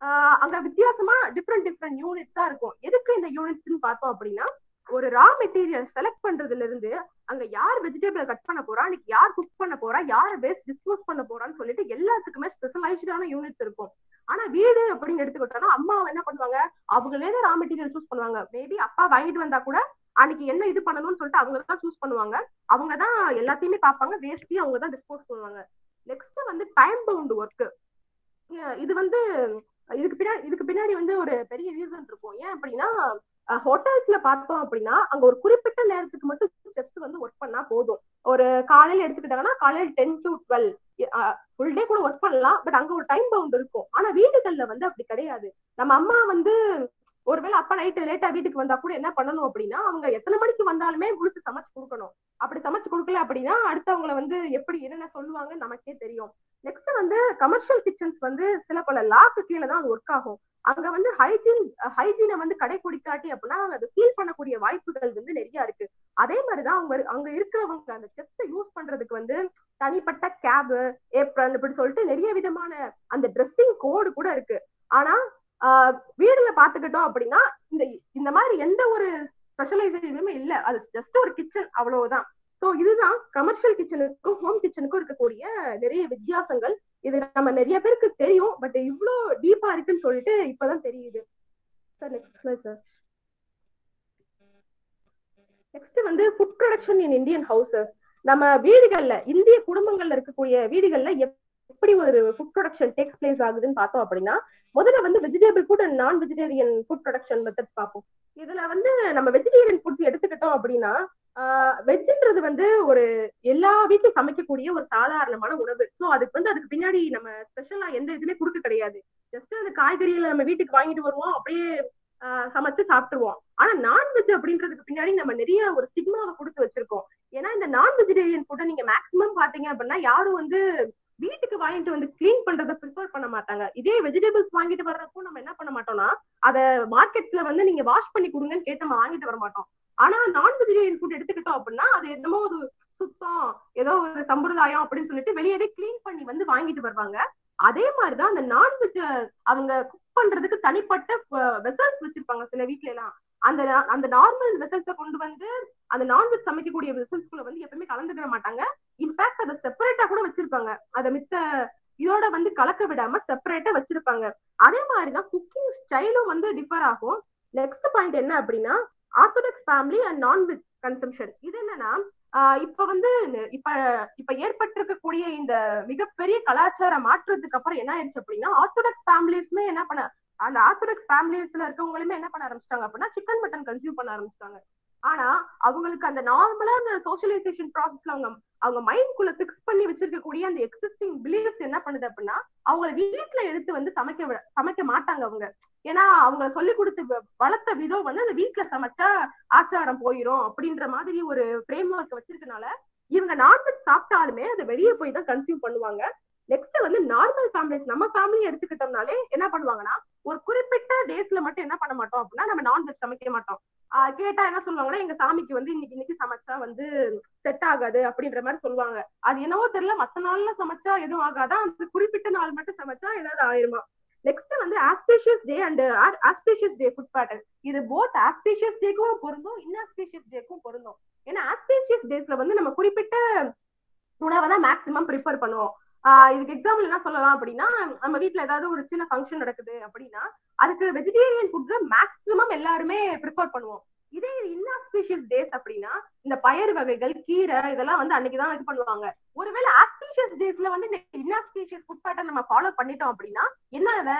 ஆஹ் அங்க வித்தியாசமா டிஃப்ரெண்ட் டிஃப்ரெண்ட் யூனிட்ஸ் தான் இருக்கும். எதுக்கு இந்த யூனிட்ஸ்ன்னு பார்த்தோம் அப்படின்னா ஒரு ரா மெட்டீரியல் செலக்ட் பண்றதுல இருந்து அங்க யார் வெஜிடபிள் கட் பண்ண போறா? அன்னைக்கு யார் குக் பண்ண போறா? யார் வேஸ்ட் டிஸ்போஸ் பண்ண போறான்னு சொல்லிட்டு எல்லாத்துக்குமே ஸ்பெஷலைஸ்டான யூனிட்ஸ் இருக்கும். ஆனா வீடு அப்படின்னு எடுத்துக்கிட்டோம்னா அம்மா என்ன பண்ணுவாங்க? அவங்களே ரா மெட்டீரியல் சூஸ் பண்ணுவாங்க. மேபி அப்பா வாங்கிட்டு வந்தா கூட அன்னைக்கு என்ன இது பண்ணணும்னு சொல்லிட்டு அவங்க தான் சூஸ் பண்ணுவாங்க. அவங்க தான் எல்லாத்தையுமே பார்ப்பாங்க. வேஸ்டையும் அவங்க தான் டிஸ்போஸ் பண்ணுவாங்க. நெக்ஸ்ட் வந்து டைம் பவுண்ட் ஒர்க் இது வந்து இதுக்கு பின்னாடி இதுக்கு பின்னாடி வந்து ஒரு பெரிய ரீசன் இருக்கும். ஏன் அப்படின்னா ஹோட்டல்ஸ்ல பார்த்தோம் அப்படின்னா அங்க ஒரு குறிப்பிட்ட நேரத்துக்கு மட்டும் செஃப்ஸ் வந்து ஒர்க் பண்ணா போதும். ஒரு காலையில எடுத்துக்கிட்டாங்கன்னா காலையில ten to twelve full day கூட ஒர்க் பண்ணலாம் பட் அங்க ஒரு டைம் பவுண்ட் இருக்கும். ஆனா வீடுகள்ல வந்து அப்படி கிடையாது. நம்ம அம்மா வந்து ஒருவேளை அப்பா நைட்டு லேட்டா வீட்டுக்கு வந்தா கூட என்ன பண்ணணும் அப்படின்னா அவங்க எத்தனை மணிக்கு வந்தாலுமே முடிச்சு சமைச்சு கொடுக்கணும். அப்படி சமைச்சு கொடுக்கல அப்படின்னா அடுத்தவங்கள வந்து எப்படி என்னென்ன சொல்லுவாங்க நமக்கே தெரியும். நெக்ஸ்ட் வந்து கமர்ஷியல் கிச்சன்ஸ் வந்து சில பல லாக்கு கீழே தான் அது ஒர்க் ஆகும். அங்க வந்து ஹைஜீன் ஹைஜீனை வந்து கடைபிடிக்காட்டி அப்படின்னா அதை சீல் பண்ணக்கூடிய வாய்ப்புகள் வந்து நிறைய இருக்கு. அதே மாதிரிதான் அவங்க அங்க இருக்கிறவங்க அந்த செப்ஸை யூஸ் பண்றதுக்கு வந்து தனிப்பட்ட கேபு ஏப்ரல் இப்படி சொல்லிட்டு நிறைய விதமான அந்த ட்ரெஸ்ஸிங் கோடு கூட இருக்கு. ஆனா வீடுல பாத்துக்கிட்டோம் அப்படின்னா இந்த இந்த மாதிரி எந்த ஒரு ஸ்பெஷலைசேஷனுமே இல்ல. அது ஜஸ்ட் ஒரு கிச்சன் அவ்வளவுதான். சோ இதுதான் கமர்ஷியல் கிச்சனுக்கும் ஹோம் கிச்சனுக்கும் இருக்கக்கூடிய நிறைய வித்தியாசங்கள். இது நம்ம நிறைய பேருக்கு தெரியும் பட் இவ்வளோ டீப்பா இருக்குன்னு சொல்லிட்டு இப்பதான் தெரியுது. Sir next slide sir next வந்து food production in Indian houses நம்ம வீடுகள்ல இந்திய குடும்பங்கள்ல இருக்கக்கூடிய வீடுகள்ல எப்படி ஒரு ஃபுட் ப்ரொடக்ஷன் டேக்ஸ் பிளேஸ் ஆகுதுன்னு பார்த்தோம் அப்படின்னா முதல்ல வந்து vegetable food and non vegetarian food production methods பார்ப்போம். இதுல வந்து நம்ம வெஜிடேரியன் ஃபுட் எடுத்துக்கிட்டோம் அப்படின்னா வெஜ்ன்றது வந்து ஒரு எல்லா வீட்லயும் சமைக்கக்கூடிய ஒரு சாதாரணமான உணவு. ஸோ அதுக்கு வந்து அதுக்கு பின்னாடி நம்ம ஸ்பெஷலா எந்த இதுவுமே கொடுக்க கிடையாது. ஜஸ்ட் அந்த காய்கறிகளை நம்ம வீட்டுக்கு வாங்கிட்டு வருவோம் அப்படியே சமைச்சு சாப்பிட்டுருவோம். ஆனா நான்வெஜ் அப்படின்றதுக்கு பின்னாடி நம்ம நிறைய ஒரு ஸ்டிக்மாவை கொடுத்து வச்சிருக்கோம். ஏன்னா இந்த நான் வெஜிடேரியன் ஃபுட்டை நீங்க மேக்சிமம் பாத்தீங்க அப்படின்னா யாரும் வந்து வீட்டுக்கு வாங்கிட்டு வந்து கிளீன் பண்றத ப்ரிஃபர் பண்ண மாட்டாங்க. இதே வெஜிடபிள்ஸ் வாங்கிட்டு வர்றப்போ நம்ம என்ன பண்ண மாட்டோம்னா அத மார்க்கெட்ல வந்து நீங்க வாஷ் பண்ணி கொடுங்கன்னு கேட்டு நம்ம வாங்கிட்டு வர மாட்டோம். ஆனா நான் வெஜிடேரியன் ஃபுட் எடுத்துக்கிட்டோம் அப்படின்னா அது என்னமோ ஒரு சுத்தம் ஏதோ ஒரு சம்பிரதாயம் அப்படின்னு சொல்லிட்டு வெளியவே கிளீன் பண்ணி வந்து வாங்கிட்டு வருவாங்க. அதே மாதிரிதான் அந்த நான்வெஜ் அவங்க குக் பண்றதுக்கு தனிப்பட்ட வெசல்ஸ் வச்சிருப்பாங்க. சில வீட்ல எல்லாம். அந்த அந்த நார்மல் வெசல்ஸ கொண்டு வந்து அந்த நான்வெஜ் சமைக்கக்கூடிய வெசல்ஸ்குள்ள வந்து எப்பவுமே கலந்துக்கிற மாட்டாங்க. இன்ஃபேக்ட் அதை செப்பரேட்டா கூட வச்சிருப்பாங்க. அதை மித்த இதோட வந்து கலக்க விடாம செப்பரேட்டா வச்சிருப்பாங்க. அதே மாதிரிதான் குக்கிங் ஸ்டைலும் வந்து டிஃபர் ஆகும். நெக்ஸ்ட் பாயிண்ட் என்ன அப்படின்னா orthodox family and non veg consumption இது என்னன்னா இப்ப வந்து இப்ப இப்ப ஏற்பட்டிருக்கக்கூடிய இந்த மிகப்பெரிய கலாச்சார மாற்றத்துக்கு அப்புறம் என்ன ஆயிடுச்சு அப்படின்னா ஆர்த்தடாக்ஸ் ஃபேமிலிஸ்மே என்ன பண்ண அந்த ஆர்த்தடாக்ஸ் ஃபேமிலிஸ்ல இருக்கவங்களுமே என்ன பண்ண ஆரம்பிச்சிட்டாங்க அப்படின்னா சிக்கன் மட்டன் கன்சியூம் பண்ண ஆரம்பிச்சிட்டாங்க. ஆனா அவங்களுக்கு அந்த நார்மலா அந்த சோசியலைசேஷன் ப்ராசஸ்ல அவங்க அவங்க மைண்ட்குள்ள பிக்ஸ் பண்ணி வச்சிருக்கக்கூடிய அந்த எக்ஸிஸ்டிங் பிலீஃப்ஸ் என்ன பண்ணுது அப்படின்னா அவங்கள வீட்டுல எடுத்து வந்து சமைக்க சமைக்க மாட்டாங்க அவங்க. ஏன்னா அவங்க சொல்லி கொடுத்து வளர்த்த விதம் வந்து அந்த வீட்டுல சமைச்சா ஆச்சாரம் போயிரும் அப்படின்ற மாதிரி ஒரு ஃப்ரேம் ஒர்க் வச்சிருக்கனால இவங்க நான்வெஜ் சாப்பிட்டாலுமே அதை வெளியே போய் தான் கன்சியூம் பண்ணுவாங்க. நெக்ஸ்ட் வந்து நார்மல் ஃபேமிலிஸ் நம்ம ஃபேமிலி எடுத்துக்கிட்டோம்னாலே என்ன பண்ணுவாங்கன்னா ஒரு குறிப்பிட்ட டேஸ்ல மட்டும் என்ன பண்ண மாட்டோம் அப்படின்னா நம்ம நான்வெஜ் சமைக்க மாட்டோம். கேட்டா என்ன சொல்லுவாங்கன்னா எங்க சாமிக்கு வந்து இன்னைக்கு இன்னைக்கு சமைச்சா வந்து செட் ஆகாது அப்படின்ற மாதிரி சொல்லுவாங்க. அது என்னவோ தெரியல மத்த நாள்ல சமைச்சா எதுவும் ஆகாதா? அந்த குறிப்பிட்ட நாள் மட்டும் சமைச்சா ஏதாவது ஆயிருமா? நெக்ஸ்ட் வந்து auspicious day and auspicious day food pattern இது போத் ஆஸ்பீஷியஸ் டேக்கும் பொருந்தும் இன்ஆஸ்பீஷியஸ் டேக்கும் பொருந்தும். ஏன்னா ஆஸ்பீஷியஸ் டேஸ்ல வந்து நம்ம குறிப்பிட்ட உணவை தான் மேக்சிமம் ப்ரிஃபர் பண்ணுவோம். இதுக்கு எக்ஸாம்பிள் என்ன சொல்லலாம் அப்படின்னா நம்ம வீட்டுல ஏதாவது ஒரு சின்ன ஃபங்க்ஷன் நடக்குது அப்படின்னா அதுக்கு வெஜிடேரியன் ஃபுட்ஸ் மேக்சிமம் எல்லாருமே ப்ரிஃபர் பண்ணுவோம். இதே இன்ஆஸ்பிஷியஸ் டேஸ் அப்படின்னா இந்த பயறு வகைகள் கீரை இதெல்லாம் வந்து அன்னைக்குதான் இது பண்ணுவாங்க. ஒருவேளை ஆஸ்பிஷியஸ் டேஸ்ல வந்து இந்த இன்ஆஸ்பிஷியஸ் ஃபுட் பேட்டர்ன் நம்ம ஃபாலோ பண்ணிட்டோம் அப்படின்னா என்ன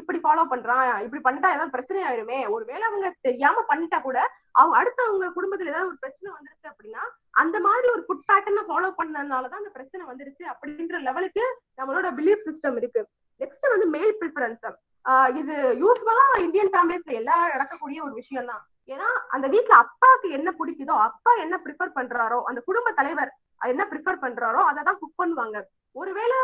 இப்படி ஃபாலோ பண்றான் இப்படி பண்ணிட்டா ஏதாவது பிரச்சனை ஆயிருமே. ஒருவேளை அவங்க தெரியாம பண்ணிட்டா கூட அவங்க அடுத்த அவங்க குடும்பத்துல ஏதாவது ஒரு பிரச்சனை வந்துருச்சு அப்படின்னா அந்த மாதிரி ஒரு ஃபுட் பேட்டர்னை ஃபாலோ பண்ணதுனாலதான் அந்த பிரச்சனை வந்துருச்சு அப்படின்ற லெவலுக்கு நம்மளோட பிலீஃப் சிஸ்டம் இருக்கு. நெக்ஸ்ட் வந்து மேல் ப்ரிஃபரன்ஸ் இது யூஸ்வலா இந்தியன் ஃபேமிலிஸ்ல எல்லாம் நடக்கக்கூடிய ஒரு விஷயம் தான் ஏன்னா அந்த வீட்டுல அப்பாவுக்கு என்ன பிடிக்குதோ அப்பா என்ன ப்ரிஃபர் பண்றாரோ அந்த குடும்ப தலைவர் என்ன ப்ரிஃபர் பண்றாரோ அதை தான் குக் பண்ணுவாங்க. ஒருவேளை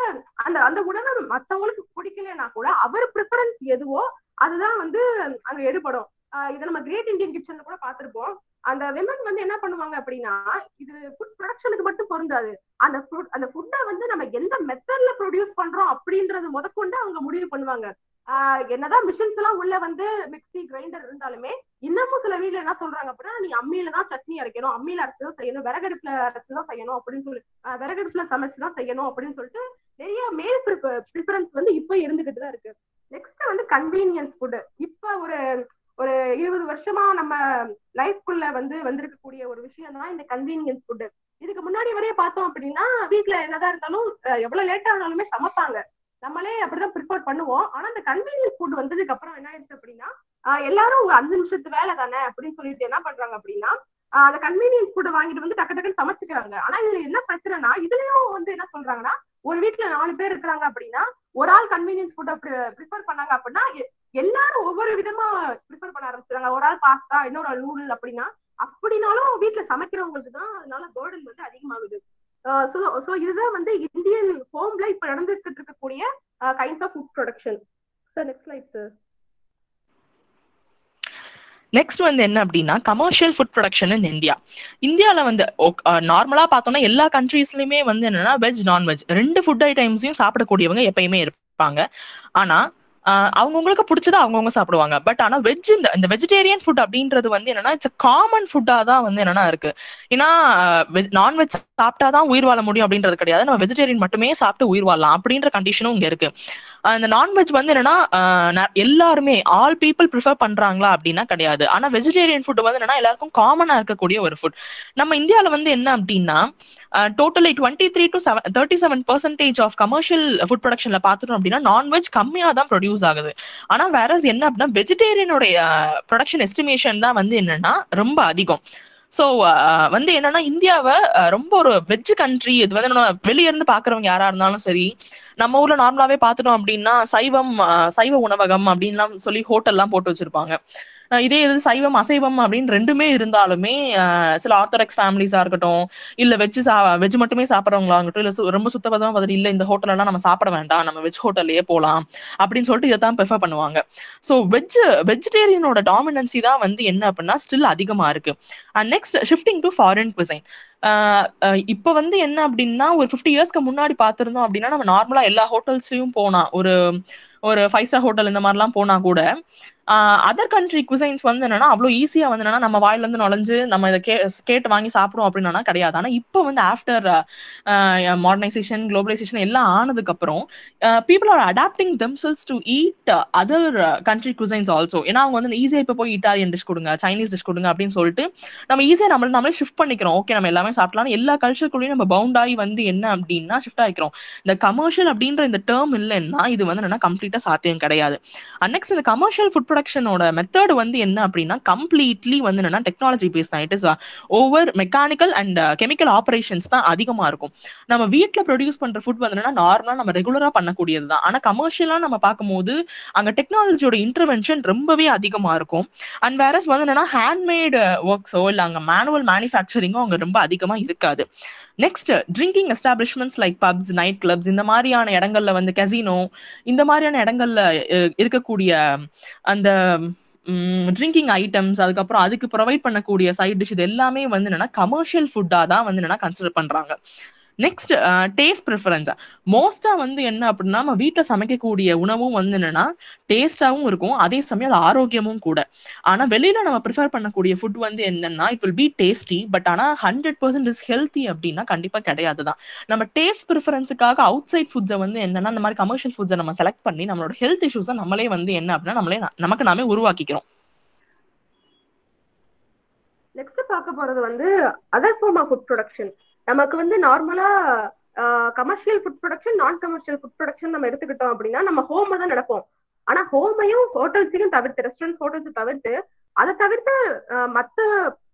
அந்த அந்த உணவு மத்தவங்களுக்கு பிடிக்கலன்னா கூட அவர் ப்ரிஃபரன்ஸ் எதுவோ அதுதான் வந்து அங்க எடுபடும். இதை நம்ம கிரேட் இந்தியன் கிச்சன்ல கூட பாத்திருப்போம் அந்த விமன் வந்து என்ன பண்ணுவாங்க அப்படின்னா இது ஃபுட் ப்ரொடக்ஷனுக்கு மட்டும் பொருந்தாது. அந்த ஃபுட் அந்த ஃபுட்டை வந்து நம்ம எந்த மெத்தட்ல ப்ரொடியூஸ் பண்றோம் அப்படின்றது முதற்கொண்டு அவங்க முடிவு பண்ணுவாங்க. ஆஹ் என்னதான் மிஷின்ஸ் எல்லாம் உள்ள வந்து மிக்ஸி கிரைண்டர் இருந்தாலுமே இன்னமும் சில வீட்டுல என்ன சொல்றாங்க அப்படின்னா நீ அம்மியில தான் சட்னி அரைக்கணும் அம்மியில அரைச்சுதான் செய்யணும் விறகடுப்புல அரைச்சு தான் செய்யணும் அப்படின்னு சொல்லி விறகடுப்புல சமைச்சுதான் செய்யணும் அப்படின்னு சொல்லிட்டு நிறைய மேல் ப்ரிஃபரன்ஸ் வந்து இப்ப இருந்துகிட்டு தான் இருக்கு. நெக்ஸ்ட் வந்து கன்வீனியன்ஸ் ஃபுட் இப்ப ஒரு ஒரு இருபது வருஷமா நம்ம லைஃப்குள்ள வந்து வந்திருக்கக்கூடிய ஒரு விஷயம் தான் இந்த கன்வீனியன்ஸ் ஃபுட் இதுக்கு முன்னாடி வரையே பார்த்தோம் அப்படின்னா வீட்ல என்னதான் இருந்தாலும் எவ்வளவு லேட்டா ஆனாலுமே சமைப்பாங்க. நம்மளே அப்படிதான் ப்ரிப்பேர் பண்ணுவோம். ஆனா இந்த கன்வீனியன்ஸ் ஃபுட் வந்ததுக்கு அப்புறம் என்ன ஆயிடுச்சு அப்படின்னா எல்லாரும் உங்க அஞ்சு நிமிஷத்து வேலை தானே அப்படின்னு சொல்லிட்டு என்ன பண்றாங்க அப்படின்னா அந்த கன்வீனியன்ஸ் ஃபுட் வாங்கிட்டு வந்து டக்கு டக்குன்னு சமைச்சுக்கிறாங்க. ஆனா இதுல என்ன பிரச்சனைனா இதுலயும் வந்து என்ன சொல்றாங்கன்னா ஒரு வீட்ல நாலு பேர் இருக்கிறாங்க அப்படின்னா ஒரு ஆள் கன்வீனியன்ஸ் ஃபுட் ப்ரிஃபர் பண்ணாங்க அப்படின்னா எல்லாரும் ஒவ்வொரு விதமா ப்ரிஃபர் பண்ண ஆரம்பிச்சிருக்காங்க ஒரு ஆள் பாஸ்தா இன்னொரு ஆள் நூடுல் அப்படின்னா அப்படின்னாலும் வீட்டுல சமைக்கிறவங்களுக்கு தான் அதனால பேர்டன் வந்து அதிகமாகுது. ஸோ ஸோ இதுதான் வந்து இந்தியன் ஹோம்ல இப்ப நடந்துட்டு இருக்கக்கூடிய kinds of food production sir next slide sir next வந்து என்ன அப்படின்னா commercial food production in India இந்தியால வந்து நார்மலா பார்த்தோம்னா எல்லா கண்ட்ரீஸ்லயுமே வந்து என்னன்னா வெஜ் நான்வெஜ் ரெண்டு ஃபுட் ஐட்டம்ஸையும் சாப்பிடக்கூடியவங்க எப்பயுமே இருப்பாங்க. ஆனா அவங்கவுங்களுக்கு பிடிச்சதை அவங்கவுங்க சாப்பிடுவாங்க. பட் ஆனா வெஜ் இந்த இந்த வெஜிடேரியன் ஃபுட் அப்படின்றது வந்து என்னன்னா இட்ஸ் காமன் ஃபுட்டா தான் வந்து என்னன்னா இருக்கு. ஏன்னா நான்வெஜ் சாப்பிட்டா தான் உயிர் வாழ முடியும் அப்படின்றது கிடையாது. நம்ம வெஜிடேரியன் மட்டுமே சாப்பிட்டு உயிர் வாழலாம் அப்படின்ற கண்டிஷனும் இங்க இருக்கு. அந்த இந்த நான்வெஜ் வந்து என்னன்னா எல்லாருமே ஆல் பீப்புள் ப்ரிஃபர் பண்றாங்களா அப்படின்னா கிடையாது. ஆனா வெஜிடேரியன் ஃபுட் வந்து என்னன்னா எல்லாருக்கும் காமனா இருக்கக்கூடிய ஒரு ஃபுட் நம்ம இந்தியாவில வந்து என்ன அப்படின்னா totally twenty three to seven thirty seven percentage of commercial food ப்ரொடக்ஷன்ல பார்த்துட்டோம் அப்படின்னா நான்வெஜ் கம்மியா தான் ப்ரொடியூஸ் ஆகுது. ஆனா வேற என்ன அப்படின்னா வெஜிடேரியனுடைய ப்ரொடக்ஷன் எஸ்டிமேஷன் தான் வந்து என்னன்னா ரொம்ப அதிகம். சோ வந்து என்னன்னா இந்தியாவை ரொம்ப ஒரு வெஜ் கண்ட்ரி இது வந்து நம்ம வெளிய இருந்து பாக்குறவங்க யாரா இருந்தாலும் சரி நம்ம ஊர்ல நார்மலாவே பாத்துட்டோம் அப்படின்னா சைவம் சைவ உணவகம் அப்படின்லாம் சொல்லி ஹோட்டல்லாம் போட்டு வச்சிருப்பாங்க. இதே இது சைவம் அசைவம் அப்படின்னு ரெண்டுமே இருந்தாலுமே சில ஆர்த்தடாக்ஸ் ஃபேமிலிஸா இருக்கட்டும் இல்ல வெஜ் சா வெஜ் மட்டுமே சாப்பிட்றவங்களா இருக்கட்டும் இல்ல சு- ரொம்ப சுத்தபதமா பார்த்துட்டு இல்ல இந்த ஹோட்டலெல்லாம் நம்ம சாப்பிட வேண்டாம் நம்ம வெஜ் ஹோட்டல்லையே போலாம் அப்படின்னு சொல்லிட்டு இதை தான் ப்ரிஃபர் பண்ணுவாங்க ஸோ வெஜ் வெஜிடேரியனோட டாமினன்சி தான் வந்து என்ன அப்படின்னா ஸ்டில் அதிகமா இருக்கு. And next shifting to foreign cuisine இப்போ வந்து என்ன அப்படின்னா ஒரு ஃபிஃப்டி இயர்ஸ்க்கு முன்னாடி பார்த்துருந்தோம் அப்படின்னா நம்ம நார்மலா எல்லா ஹோட்டல்ஸ்லயும் போனா ஒரு ஒரு ஃபைவ் ஸ்டார் ஹோட்டல் இந்த மாதிரிலாம் போனா கூட அதர் கண்ட்ரி குசைன்ஸ் வந்து என்னன்னா அவ்வளோ ஈஸியா வந்து என்னன்னா நம்ம வாயில இருந்து நுழைஞ்சு நம்ம இதை கே கேட்டு வாங்கி சாப்பிடுவோம் அப்படின்னா கிடையாது. ஆனா இப்போ வந்து ஆஃப்டர் மாடர்னைசேஷன் குளோபலைசேஷன் எல்லாம் ஆனதுக்கு அப்புறம் people are adapting themselves to eat other country cuisines also ஏன்னா அவங்க வந்து ஈஸியா இப்போ போய் இட்டாலியன் டிஷ் கொடுங்க சைனீஸ் டிஷ் கொடுங்க அப்படின்னு சொல்லிட்டு நம்ம ஈஸியா நம்மள நம்மளே ஷிஃப்ட் பண்ணிக்கிறோம். ஓகே நம்ம எல்லாமே சாப்பிடலாம் எல்லா கல்ச்சருக்குள்ளேயும் நம்ம பவுண்ட் ஆகி வந்து என்ன அப்படின்னா ஷிஃப்ட் ஆகிக்கிறோம். இந்த கமர்ஷியல் அப்படின்ற இந்த டேர்ம் இல்லைன்னா இது வந்து என்னன்னா கம்ப்ளீட்டா சாத்தியம் கிடையாது. அண்ட் நெக்ஸ்ட் இந்த கமர்ஷியல் ஃபுட் ப்ரொடக்ஷனோட மெத்தட் வந்து என்ன அப்படின்னா கம்ப்ளீட்லி வந்து என்னன்னா டெக்னாலஜி பேஸ் தான் it is over mechanical and chemical operations தான் அதிகமா இருக்கும். நம்ம வீட்டில் ப்ரொடியூஸ் பண்ற ஃபுட் வந்து என்னன்னா நார்மலா நம்ம ரெகுலரா பண்ணக்கூடியது தான் ஆனா கமர்ஷியலா நம்ம பார்க்கும்போது அங்க டெக்னாலஜியோட இன்டர்வென்ஷன் ரொம்பவே அதிகமா இருக்கும். அண்ட் வேற வந்து என்னன்னா ஹேண்ட்மேடு ஒர்க்ஸோ இல்லை அங்க மேனுவல் மேனுஃபேக்சரிங்கோ அங்க ரொம்ப அதிகமா இருக்காது. Next drinking establishments like pubs night clubs இந்த மாதிரியான இடங்கள்ல வந்து கசினோ இந்த மாதிரியான இடங்கள்ல இருக்கக்கூடிய அந்த ட்ரிங்கிங் ஐட்டம்ஸ் அதுக்கப்புறம் அதுக்கு ப்ரொவைட் பண்ணக்கூடிய சைட் டிஷ் இது எல்லாமே வந்து என்னன்னா கமர்ஷியல் ஃபுட்டாக தான் வந்து என்னன்னா கன்சிடர் பண்றாங்க. நெக்ஸ்ட் டேஸ்ட் ப்ரிஃபரன்ஸ் மோஸ்டா வந்து என்ன அப்படின்னா நம்ம வீட்டில் சமைக்கக்கூடிய உணவும் வந்து என்னன்னா டேஸ்டாவும் இருக்கும். அதே சமயம் அது ஆரோக்கியமும் கூட. ஆனா வெளியில நம்ம ப்ரிஃபர் பண்ணக்கூடிய ஃபுட் வந்து என்னன்னா it will be tasty but ஆனா ஹண்ட்ரட் பர்சன்ட் இஸ் ஹெல்த்தி அப்படின்னா கண்டிப்பா கிடையாது தான் நம்ம டேஸ்ட் ப்ரிஃபரன்ஸுக்காக அவுட் சைட் ஃபுட்ஸை வந்து என்னன்னா இந்த மாதிரி கமர்ஷியல் ஃபுட்ஸை நம்ம செலக்ட் பண்ணி நம்மளோட ஹெல்த் இஷ்யூஸை நம்மளே வந்து என்ன அப்படின்னா நம்மளே நமக்கு நாமே உருவாக்கிக்கிறோம். நெக்ஸ்ட் பார்க்க போறது வந்து other form of food production நமக்கு வந்து நார்மலா commercial food production non commercial food production நம்ம எடுத்துக்கிட்டோம் அப்படின்னா நம்ம ஹோம்ல தான் நடப்போம். ஆனா ஹோமையும் ஹோட்டல்ஸையும் தவிர்த்து ரெஸ்டாரண்ட் ஹோட்டல்ஸ் தவிர்த்து அதை தவிர்த்து மத்த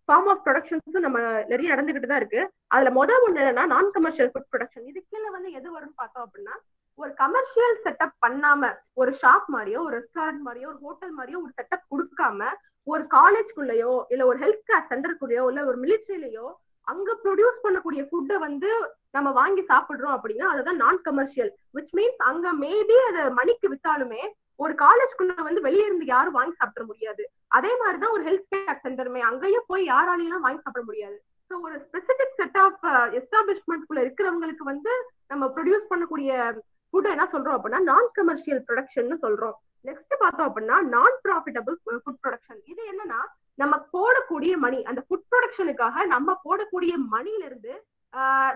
ஃபார்ம் ஆஃப் ப்ரொடக்ஷன்ஸும் நம்ம நிறைய நடந்துகிட்டு தான் இருக்கு. அதுல முதல் ஒண்ணு என்னன்னா நான் கமர்ஷியல் ஃபுட் ப்ரொடக்ஷன் இது கீழே வந்து எது வரும்னு பார்த்தோம் அப்படின்னா ஒரு கமர்ஷியல் செட்டப் பண்ணாம ஒரு ஷாப் மாதிரியோ ஒரு ரெஸ்டாரண்ட் மாதிரியோ ஒரு ஹோட்டல் மாதிரியோ ஒரு செட்டப் கொடுக்காம ஒரு காலேஜ்குள்ளேயோ இல்ல ஒரு ஹெல்த் கேர் சென்டருக்குள்ளேயோ இல்ல ஒரு மிலிட்ரியிலயோ அங்க ப்ரொடியூஸ் பண்ணக்கூடிய ஃபுட்டை வந்து நம்ம வாங்கி சாப்பிடுறோம் அப்படின்னா அதுதான் நான் கமர்ஷியல் விச் மீன்ஸ் அங்க மேபி அது மணிக்கு வித்தாலுமே ஒரு காலேஜ்குள்ள வந்து வெளியே இருந்து யாரும் வாங்கி சாப்பிட முடியாது. அதே மாதிரிதான் ஒரு ஹெல்த் கேர் சென்டருமே அங்கேயும் போய் யாராலையும் வாங்கி சாப்பிட முடியாது. ஸோ ஒரு ஸ்பெசிபிக் செட் ஆஃப் எஸ்டாபிஷ்மெண்ட்குள்ள இருக்கிறவங்களுக்கு வந்து நம்ம ப்ரொடியூஸ் பண்ணக்கூடிய ஃபுட் என்ன சொல்றோம் அப்படின்னா நான் கமர்ஷியல் ப்ரொடக்ஷன் சொல்றோம். நெக்ஸ்ட் பார்த்தோம் அப்படின்னா நான் ப்ராஃபிட்டபிள் ஃபுட் ப்ரொடக்ஷன் இது என்னன்னா நம்ம போடக்கூடிய மணி அந்த ஃபுட் ப்ரொடக்ஷனுக்காக நம்ம போடக்கூடிய மணில இருந்து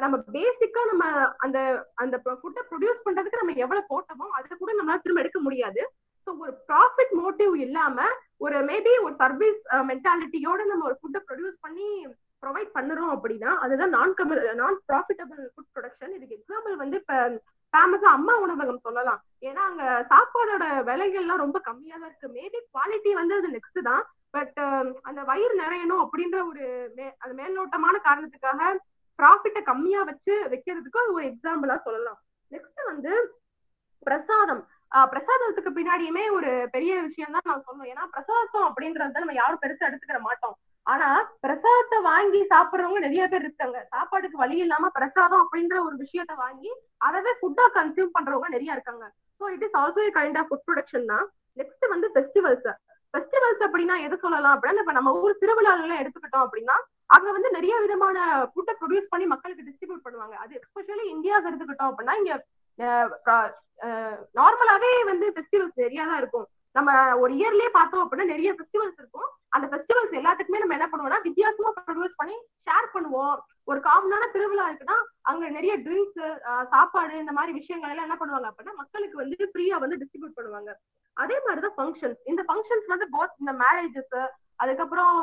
நம்ம பேசிக்கா நம்ம அந்த அந்த ஃபுட்டை ப்ரொடியூஸ் பண்றதுக்கு நம்ம எவ்வளவு போட்டோமோ அதை கூட நம்மளால திரும்ப எடுக்க முடியாது. ஸோ ஒரு ப்ராஃபிட் மோட்டிவ் இல்லாம ஒரு மேபி ஒரு சர்வீஸ் மென்டாலிட்டியோட நம்ம ஒரு ஃபுட்டை ப்ரொடியூஸ் பண்ணி ப்ரொவைட் பண்ணுறோம் அப்படின்னா அதுதான் நான் கமர் நான் ப்ராஃபிட்டபிள் ஃபுட் ப்ரொடக்ஷன் இதுக்கு எக்ஸாம்பிள் வந்து இப்போ ஃபேமஸா அம்மா உணவகம் சொல்லலாம். ஏன்னா அங்க சாப்பாடோட விலைகள்லாம் ரொம்ப கம்மியா தான் இருக்கு. மேபி குவாலிட்டி வந்து அது நெக்ஸ்ட் தான். பட் um, அந்த வயிறு நிறையணும் அப்படின்ற ஒரு மே அது மேல்நோட்டமான காரணத்துக்காக ப்ராஃபிட்டை கம்மியா வச்சு வைக்கிறதுக்கு அது ஒரு எக்ஸாம்பிளா சொல்லலாம். நெக்ஸ்ட் வந்து பிரசாதம். பிரசாதத்துக்கு பின்னாடியுமே ஒரு பெரிய விஷயம் தான் நான் சொல்லணும். ஏன்னா பிரசாதம் அப்படின்றத நம்ம யாரும் பெருசா எடுத்துக்கிற மாட்டோம். ஆனா பிரசாதத்தை வாங்கி சாப்பிடுறவங்க நிறைய பேர் இருக்காங்க. சாப்பாடுக்கு வழி இல்லாம பிரசாதம் அப்படின்ற ஒரு விஷயத்த வாங்கி அதவே ஃபுட்டா கன்சியூம் பண்றவங்க நிறைய இருக்காங்க. So it is also kind of food production தான். நெக்ஸ்ட் வந்து ஃபெஸ்டிவல்ஸ் ஃபெஸ்டிவல்ஸ் அப்படின்னா எது சொல்லலாம்? அப்படின்னா இப்ப நம்ம ஊர் திருவிழாலாம் எடுத்துக்கிட்டோம் அப்படின்னா அங்க வந்து நிறைய விதமான ஃபுட்டை ப்ரொடியூஸ் பண்ணி மக்களுக்கு டிஸ்ட்ரிபியூட் பண்ணுவாங்க. அது எஸ்பெஷலி இந்தியாஸ் எடுத்துக்கிட்டோம் அப்படின்னா இங்க நார்மலாவே வந்து ஃபெஸ்டிவல்ஸ் நிறைய தான் இருக்கும். நம்ம ஒரு இயர்லயே பார்த்தோம் அப்படின்னா நிறைய ஃபெஸ்டிவல்ஸ் இருக்கும். அந்த ஃபெஸ்டிவல்ஸ் எல்லாத்துக்குமே நம்ம என்ன பண்ணுவோம்னா வித்தியாசமா ப்ரொடியூஸ் பண்ணி ஷேர் பண்ணுவோம். ஒரு காமனான திருவிழா இருக்குன்னா அங்க நிறைய ட்ரிங்க்ஸ் சாப்பாடு இந்த மாதிரி விஷயங்கள் எல்லாம் என்ன பண்ணுவாங்க அப்படின்னா மக்களுக்கு வந்து ஃப்ரீயா வந்து டிஸ்ட்ரிபியூட் பண்ணுவாங்க. அதே மாதிரிதான் ஃபங்க்ஷன்ஸ் இந்த ஃபங்க்ஷன்ஸ் வந்து போத் இந்த மேரேஜஸ் அதுக்கப்புறம்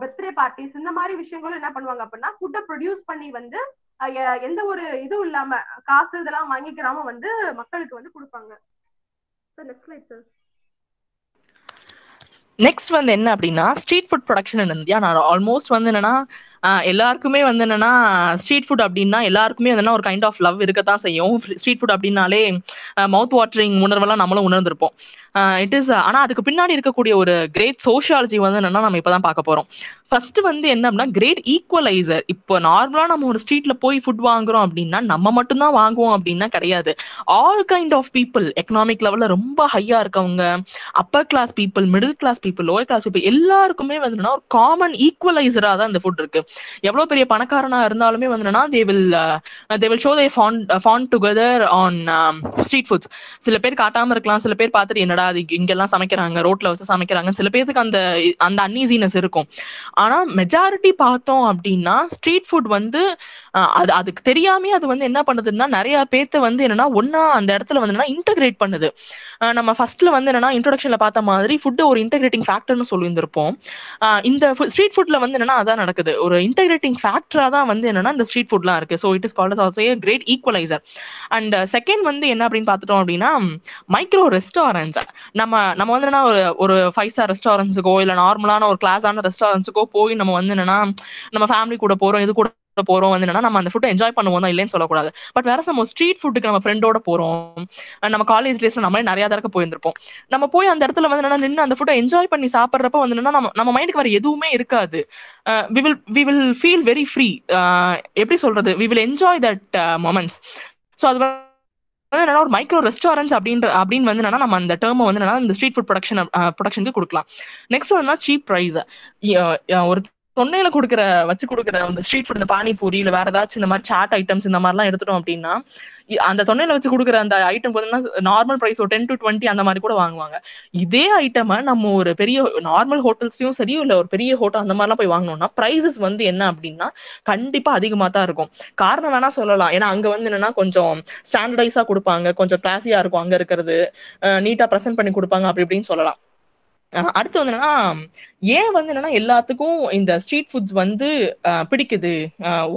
பர்த்டே பார்ட்டிஸ் இந்த மாதிரி விஷயங்களும் என்ன பண்ணுவாங்க அப்படின்னா ஃபுட்டை ப்ரொடியூஸ் பண்ணி வந்து எந்த ஒரு இதுவும் இல்லாம காசு இதெல்லாம் வாங்கிக்கிறாம வந்து மக்களுக்கு வந்து கொடுப்பாங்க. நெக்ஸ்ட் சார் நெக்ஸ்ட் வந்து என்ன அப்படின்னா ஸ்ட்ரீட் ஃபுட் ப்ரொடக்ஷன் இந்தியா நான் ஆல்மோஸ்ட் வந்து என்னன்னா எல்லாருக்குமே வந்து என்னன்னா ஸ்ட்ரீட் ஃபுட் அப்படின்னா எல்லாருக்குமே வந்து ஒரு கைண்ட் ஆஃப் லவ் இருக்கத்தான் செய்யும். ஸ்ட்ரீட் ஃபுட் அப்படின்னாலே மவுத் வாட்டரிங் உணர்வெல்லாம் நம்மளும் உணர்ந்திருப்போம். இட் இஸ் ஆனா அதுக்கு பின்னாடி இருக்கக்கூடிய ஒரு கிரேட் சோஷியாலஜி வந்து என்னன்னா நம்ம இப்பதான் பார்க்க போறோம். ஃபர்ஸ்ட் வந்து என்ன அப்படின்னா கிரேட் ஈக்குவலைசர் இப்போ நார்மலா நம்ம ஒரு ஸ்ட்ரீட்ல போய் ஃபுட் வாங்குறோம் அப்படின்னா நம்ம மட்டும்தான் வாங்குவோம் அப்படின்னா கிடையாது. All kind of people economic லெவல்ல ரொம்ப ஹையா இருக்கவங்க upper class people middle class people lower class people எல்லாருக்குமே வந்து ஒரு காமன் ஈக்குவலைசரா தான் இந்த ஃபுட் இருக்கு. எவ்வளவு பெரிய பணக்காரனா இருந்தாலுமே வந்து they will they will show they fond fond together on street foods சில பேர் காட்டாம இருக்கலாம். சில பேர் பார்த்துட்டு என்னடா அது இங்கெல்லாம் சமைக்கிறாங்க ரோட்ல வச்சு சமைக்கிறாங்க. சில பேருக்கு அந்த அந்த அன்ஈசினஸ் இருக்கும். ஆனா மெஜாரிட்டி பார்த்தோம் அப்படின்னா ஸ்ட்ரீட் ஃபுட் வந்து அது அதுக்கு தெரியாமே அது வந்து என்ன பண்ணுதுன்னா நிறைய பேர்த்த வந்து என்னன்னா ஒன்னா அந்த இடத்துல வந்து என்னன்னா இன்டகிரேட் பண்ணுது. நம்ம ஃபர்ஸ்ட்ல வந்து என்னன்னா இன்ட்ரோடக்ஷன்ல பார்த்த மாதிரி ஃபுட் ஒரு இன்டகிரேட்டிங் ஃபேக்டர்னு சொல்லியிருந்திருப்போம். இந்த ஸ்ட்ரீட் ஃபுட்ல வந்து என்னன்னா அதான் நடக்குது. ஒரு இன்டகிரேட்டிங் ஃபேக்டரா தான் வந்து என்னன்னா இந்த ஸ்ட்ரீட் ஃபுட்லாம் இருக்கு. So it is called also a great equaliser and second வந்து என்ன அப்படின்னு பார்த்துட்டோம் அப்படின்னா மைக்ரோ ரெஸ்டாரண்ட்ஸ் நம்ம நம்ம வந்து என்ன ஒரு ஒரு ஃபைவ் ஸ்டார் ரெஸ்டாரண்ட்ஸுக்கோ இல்லை நார்மலான ஒரு கிளாஸான ரெஸ்டாரண்ட்ஸுக்கோ போய் நம்ம வந்து என்னன்னா நம்ம ஃபேமிலி கூட போறோம் இது கூட போறோம் வந்து என்னன்னா நம்ம அந்த ஃபுட்டை என்ஜாய் பண்ணுவோம் தான் இல்லைன்னு சொல்லக்கூடாது. பட் வேற நம்ம ஸ்ட்ரீட் ஃபுட்டுக்கு நம்ம ஃப்ரெண்டோட போறோம். நம்ம காலேஜ் டேஸ்ல நம்மளே நிறைய தடவை போயிருந்திருப்போம். நம்ம போய் அந்த இடத்துல வந்து என்னன்னா நின்று அந்த ஃபுட்டை என்ஜாய் பண்ணி சாப்பிட்றப்ப வந்து என்னன்னா நம்ம நம்ம மைண்டுக்கு வேற எதுவுமே இருக்காது. We will we will feel very free எப்படி சொல்றது? We will enjoy that moments so அது வந்து என்னன்னா ஒரு மைக்ரோ ரெஸ்டாரண்ட்ஸ் அப்படின்ற அப்படின்னு வந்து என்னன்னா நம்ம அந்த டேர்ம் வந்து என்னன்னா இந்த ஸ்ட்ரீட் ஃபுட் ப்ரொடக்ஷன் ப்ரொடக்ஷனுக்கு கொடுக்கலாம். நெக்ஸ்ட் வந்து சீப் ப்ரைஸ் ஒரு தொன்னையில கொடுக்குற வச்சு கொடுக்குற அந்த ஸ்ட்ரீட் ஃபுட் இந்த பானிபூரி இல்ல வேற ஏதாச்சும் இந்த மாதிரி சாட் ஐட்டம்ஸ் இந்த மாதிரிலாம் எடுத்துட்டோம் அப்படின்னா அந்த தொன்னையில வச்சு கொடுக்குற அந்த ஐட்டம் பார்த்தீங்கன்னா நார்மல் ப்ரைஸ் ஒரு டென் டு டுவெண்ட்டி அந்த மாதிரி கூட வாங்குவாங்க. இதே ஐட்டமை நம்ம ஒரு பெரிய நார்மல் ஹோட்டல்ஸ்லயும் சரி இல்ல ஒரு பெரிய ஹோட்டல் அந்த மாதிரிலாம் போய் வாங்கினோம்னா ப்ரைஸஸ் வந்து என்ன அப்படின்னா கண்டிப்பா அதிகமா தான் இருக்கும். காரணம் வேணா சொல்லலாம். ஏன்னா அங்க வந்து என்னன்னா கொஞ்சம் ஸ்டாண்டர்டைஸா கொடுப்பாங்க. கொஞ்சம் கிளாஸியா இருக்கும். அங்க இருக்கிறது நீட்டா ப்ரெசென்ட் பண்ணி கொடுப்பாங்க அப்படி இப்படின்னு சொல்லலாம். அடுத்து வந்து என்னன்னா ஏன் வந்து என்னன்னா எல்லாத்துக்கும் இந்த ஸ்ட்ரீட் ஃபுட்ஸ் வந்து பிடிக்குது?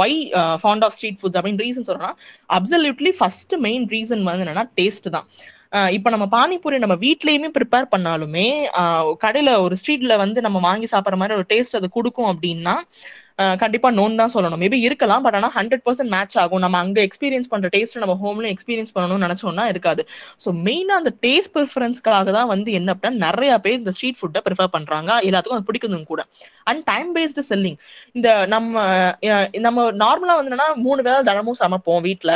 Why fond of street foods அப்படின்னு ரீசன் சொல்றோம்னா அப்சல்யூட்லி ஃபர்ஸ்ட் மெயின் ரீசன் வந்து என்னன்னா டேஸ்ட் தான். இப்போ நம்ம பானிபூரி நம்ம வீட்லயுமே ப்ரிப்பேர் பண்ணாலுமே கடையில ஒரு ஸ்ட்ரீட்ல வந்து நம்ம வாங்கி சாப்பிட்ற மாதிரி ஒரு டேஸ்ட் அது கொடுக்கும் அப்படின்னா கண்டிப்பா நோன் தான் சொல்லணும். மேபி இருக்கலாம் பட் ஆனா ஹண்ட்ரட் பர்சன்ட் மேட்ச் ஆகும். நம்ம அங்க எக்ஸ்பீரியன்ஸ் பண்ற டேஸ்ட் நம்ம ஹோம்ல எக்ஸ்பீரியன்ஸ் பண்ணணும்னு நினைச்சோம்னா இருக்காது. ஸோ மெயினா அந்த டேஸ்ட் ப்ரிஃபரன்ஸ்க்காக தான் வந்து என்ன அப்படின்னா நிறைய பேர் இந்த ஸ்ட்ரீட் ஃபுட்டை ப்ரிஃபர் பண்றாங்க. எல்லாத்துக்கும் அது பிடிக்குதுங்க கூட. அண்ட் டைம் பேஸ்டு செல்லிங் இந்த நம்ம நம்ம நார்மலா வந்து மூணு வேளை தினமும் சமைப்போம் வீட்டில்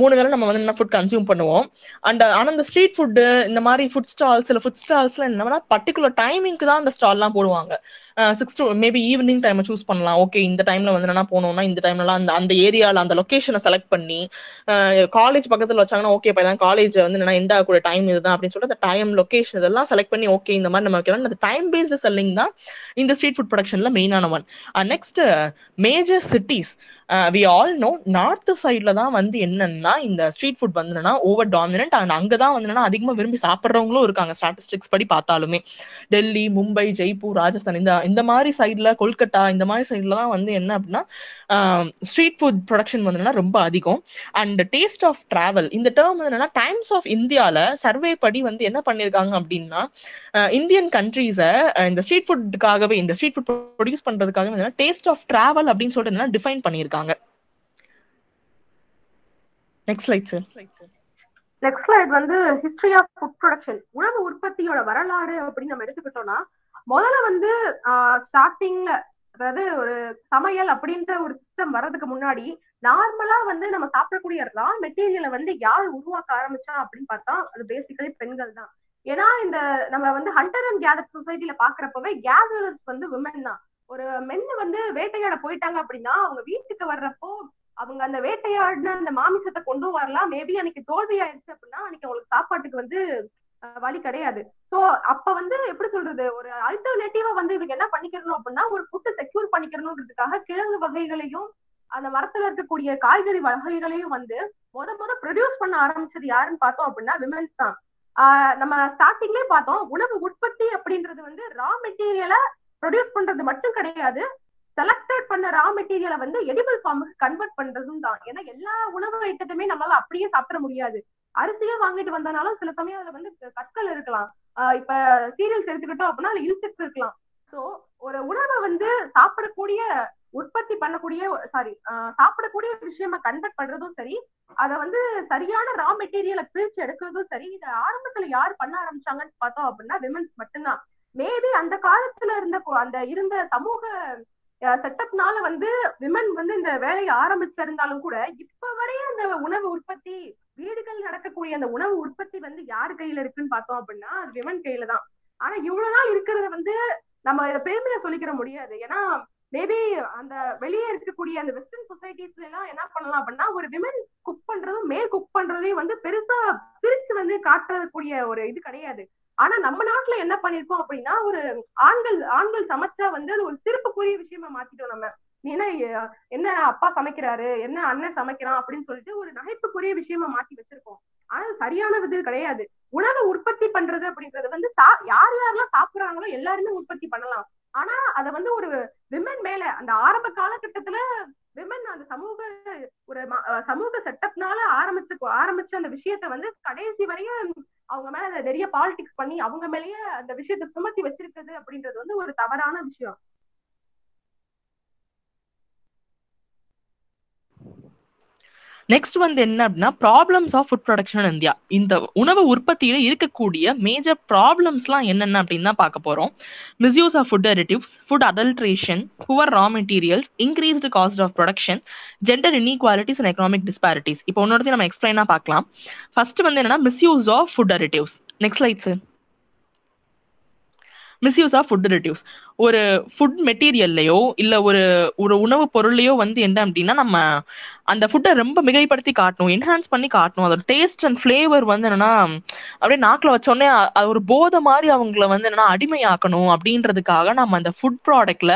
மூணு வேளை நம்ம வந்து என்ன ஃபுட் கன்சியூம் பண்ணுவோம். அண்ட் ஆனால் இந்த ஸ்ட்ரீட் ஃபுட்டு இந்த மாதிரி ஃபுட் ஸ்டால்ஸ் இல்லை ஃபுட் ஸ்டால்ஸ்ல என்னன்னா பர்டிகுலர் டைமிங்க்கு தான் அந்த ஸ்டால்லாம் போடுவாங்க. Six to maybe evening time choose பண்ணலாம். ஓகே இந்த டைம்ல வந்து என்ன போனோம்னா இந்த டைம்லலாம் அந்த அந்த ஏரியால அந்த லொக்கேஷனை செலக்ட் பண்ணி காலேஜ் பக்கத்தில் வச்சாங்கன்னா ஓகே இப்போ காலேஜ் வந்து என்னன்னா எண்ட் ஆகக்கூடிய டைம் இதுதான் அப்படின்னு சொல்லிட்டு அந்த டைம் லொகேஷன் இதெல்லாம் செலக்ட் பண்ணி ஓகே இந்த மாதிரி நம்ம வைக்கலாம். அந்த டைம் பேஸ்டு செல்லிங் தான் இந்த ஸ்ட்ரீட் ஃபுட் ப்ரொடக்ஷனில் மெயினான one next major cities we all know north சைடில் தான் வந்து என்னன்னா இந்த ஸ்ட்ரீட் ஃபுட் வந்து ஓவர் டாமினன்ட் அண்ட் அங்கதான் வந்து என்னன்னா அதிகமாக விரும்பி சாப்பிட்றவங்களும் இருக்காங்க ஸ்டாட்டிஸ்டிக்ஸ் படி பார்த்தாலுமே. டெல்லி மும்பை ஜெய்ப்பூர் ராஜஸ்தான் இந்த இந்த மாதிரி சைடில் கொல்கட்டா இந்த மாதிரி சைடில் தான் வந்து என்ன அப்படின்னா ஸ்ட்ரீட் ஃபுட் ப்ரொடக்ஷன் வந்து ரொம்ப அதிகம். அண்ட் டேஸ்ட் ஆஃப் ட்ராவல் இந்த டேர்ம் வந்து என்னன்னா டைம்ஸ் ஆஃப் இந்தியாவில் சர்வே படி வந்து என்ன பண்ணியிருக்காங்க அப்படின்னா uh, இந்தியன் கண்ட்ரீஸை uh, இந்த ஸ்ட்ரீட் ஃபுட்டுக்காகவே இந்த ஸ்ட்ரீட் ஃபுட் ப்ரொடியூஸ் பண்ணுறதுக்காகவே டேஸ்ட் ஆஃப் ட்ராவல் அப்படின்னு சொல்லிட்டு என்னன்னா டிஃபைன் பண்ணியிருக்காங்க next slide sir next slide வந்து ஹிஸ்டரி ஆஃப் ஃபுட் ப்ரொடக்ஷன் உணவு உற்பத்தியோட வரலாறு அப்படின்னு நம்ம எடுத்துக்கிட்டோம்னா முதல்ல வந்து ஸ்டார்டிங்ல அதாவது ஒரு சமையல் அப்படின்ற ஒரு சிஸ்டம் வர்றதுக்கு முன்னாடி நார்மலா வந்து நம்ம சாப்பிடக்கூடிய ரா மெட்டீரியலை வந்து யார் உருவாக்க ஆரம்பிச்சா அப்படின்னு பார்த்தா அது பேசிக்கலி பெண்கள் தான். ஏன்னா இந்த நம்ம வந்து ஹண்டர் அண்ட் கேதர் சொசைட்டில பாக்குறப்பவே கேதரர்ஸ் வந்து விமன் தான். ஒரு மென்னு வந்து வேட்டையாட போயிட்டாங்க அப்படின்னா அவங்க வீட்டுக்கு வர்றப்போ அவங்க அந்த வேட்டையாடின அந்த மாமிசத்தை கொண்டு வரலாம். மேபி அன்னைக்கு தோல்வி ஆயிடுச்சு அப்படின்னா அன்னைக்கு அவங்களுக்கு சாப்பாட்டுக்கு வந்து வழி கிடையாது. சோ அப்ப வந்து எப்படி சொல்றது? ஒரு அல்டர்னேட்டிவா வந்து இவங்க என்ன பண்ணிக்கிறணும் அப்படின்னா ஒரு ஃபுட்டை செக்யூர் பண்ணிக்கிறணுன்றதுக்காக கிழங்கு வகைகளையும் அந்த மரத்துல இருக்கக்கூடிய காய்கறி வகைகளையும் வந்து முத முத ப்ரொடியூஸ் பண்ண ஆரம்பிச்சது யாருன்னு பார்த்தோம் அப்படின்னா விமென்ஸ் தான். ஆஹ் நம்ம ஸ்டார்டிங்லயே பார்த்தோம் உணவு உற்பத்தி அப்படின்றது வந்து ரா மெட்டீரியலை ப்ரொடியூஸ் பண்றது மட்டும் கிடையாது செலக்டட் பண்ண ரா மெட்டீரியலை வந்து எடிபிள் ஃபார்முக்கு கன்வெர்ட் பண்றதும் தான். ஏன்னா எல்லா உணவு ஐட்டத்தையுமே நம்மளால அப்படியே சாப்பிட முடியாது. அரிசியே வாங்கிட்டு வந்தனாலும் சில சமயம் அதுல வந்து கற்கள் இருக்கலாம். ஆஹ் இப்ப சீரியல்ஸ் எடுத்துக்கிட்டோம் அப்படின்னா அதுல இன்செக்ட்ஸ் இருக்கலாம். சோ ஒரு உணவை வந்து சாப்பிடக்கூடிய உற்பத்தி பண்ணக்கூடிய சாரி சாப்பிடக்கூடிய விஷயமா கன்வெர்ட் பண்றதும் சரி அதை வந்து சரியான ரா மெட்டீரியலை பிரிச்சு எடுக்கிறதும் சரி இதை ஆரம்பத்துல யார் பண்ண ஆரம்பிச்சாங்கன்னு பார்த்தோம் அப்படின்னா விமன்ஸ் மட்டும்தான். மேபி அந்த காலத்துல இருந்த அந்த இருந்த சமூக செட்டப்னால வந்து விமன் வந்து இந்த வேலையை ஆரம்பிச்சிருந்தாலும் கூட இப்ப வரையும் அந்த உணவு உற்பத்தி வீடுகள் நடக்கக்கூடிய அந்த உணவு உற்பத்தி வந்து யார் கையில இருக்குன்னு பார்த்தோம் அப்படின்னா அது விமன் கையில தான். ஆனா இவ்வளவு நாள் இருக்கிறத வந்து நம்ம இதை பெருமையா சொல்லிக்கிற முடியாது. ஏன்னா மேபி அந்த வெளியே இருக்கக்கூடிய அந்த வெஸ்டர்ன் சொசைட்டிஸ்ல எல்லாம் என்ன பண்ணலாம் அப்படின்னா ஒரு விமன் குக் பண்றதும் மேல் குக் பண்றதையும் வந்து பெருசா பிரிச்சு வந்து காட்டக்கூடிய ஒரு இது கிடையாது. ஆனா நம்ம நாட்டுல என்ன பண்ணிருக்கோம் அப்படின்னா ஒரு ஆண்கள் ஆண்கள் சமைச்சா வந்து அது ஒரு சிறப்புக்குரிய விஷயமா மாத்திட்டோம் நம்ம. ஏன்னா என்ன அப்பா சமைக்கிறாரு என்ன அண்ணன் சமைக்கிறான் அப்படின்னு சொல்லிட்டு ஒரு நகைப்புக்குரிய விஷயமா மாத்தி வச்சிருக்கோம். ஆனா சரியான இது கிடையாது. உணவு உற்பத்தி பண்றது அப்படின்றது வந்து சா- யார் யாரெல்லாம் சாப்பிடுறாங்களோ எல்லாருமே உற்பத்தி பண்ணலாம். ஆனா அத வந்து ஒரு விமன் மேல அந்த ஆரம்ப காலகட்டத்துல விமன் அந்த சமூக ஒரு சமூக செட்டப்னால ஆரம்பிச்ச ஆரம்பிச்ச அந்த விஷயத்த வந்து கடைசி வரையும் அவங்க மேல நிறைய பாலிடிக்ஸ் பண்ணி அவங்க மேலயே அந்த விஷயத்த சுமத்தி வச்சிருக்குது அப்படின்றது வந்து ஒரு தவறான விஷயம். நெக்ஸ்ட் வந்து என்ன அப்படின்னா problems of food production India இந்த உணவு உற்பத்தியில இருக்கக்கூடிய மேஜர் ப்ராப்ளம்ஸ்லாம் என்னென்ன அப்படின்னு தான் பார்க்க போறோம். Misuse of food additives food adulteration poor raw materials increased cost of production gender inequalities and economic disparities இப்போ ஒன்னொருத்தையும் நம்ம எக்ஸ்பிளைனா பார்க்கலாம். ஃபர்ஸ்ட் வந்து என்னன்னா misuse of food additives next light sir misuse of food additives ஒரு ஃபுட் மெட்டீரியல்லையோ இல்ல ஒரு ஒரு உணவு பொருள்லையோ வந்து என்ன அப்படின்னா நம்ம அந்த ஃபுட்டை ரொம்ப மிகைப்படுத்தி காட்டணும் என்ஹான்ஸ் பண்ணி காட்டணும். அதோட டேஸ்ட் அண்ட் ஃப்ளேவர் வந்து என்னன்னா அப்படியே நாக்கில் வச்சோடனே அது ஒரு போதை மாதிரி அவங்கள வந்து என்னன்னா அடிமையாக்கணும் அப்படின்றதுக்காக நம்ம அந்த ஃபுட் ப்ராடக்ட்ல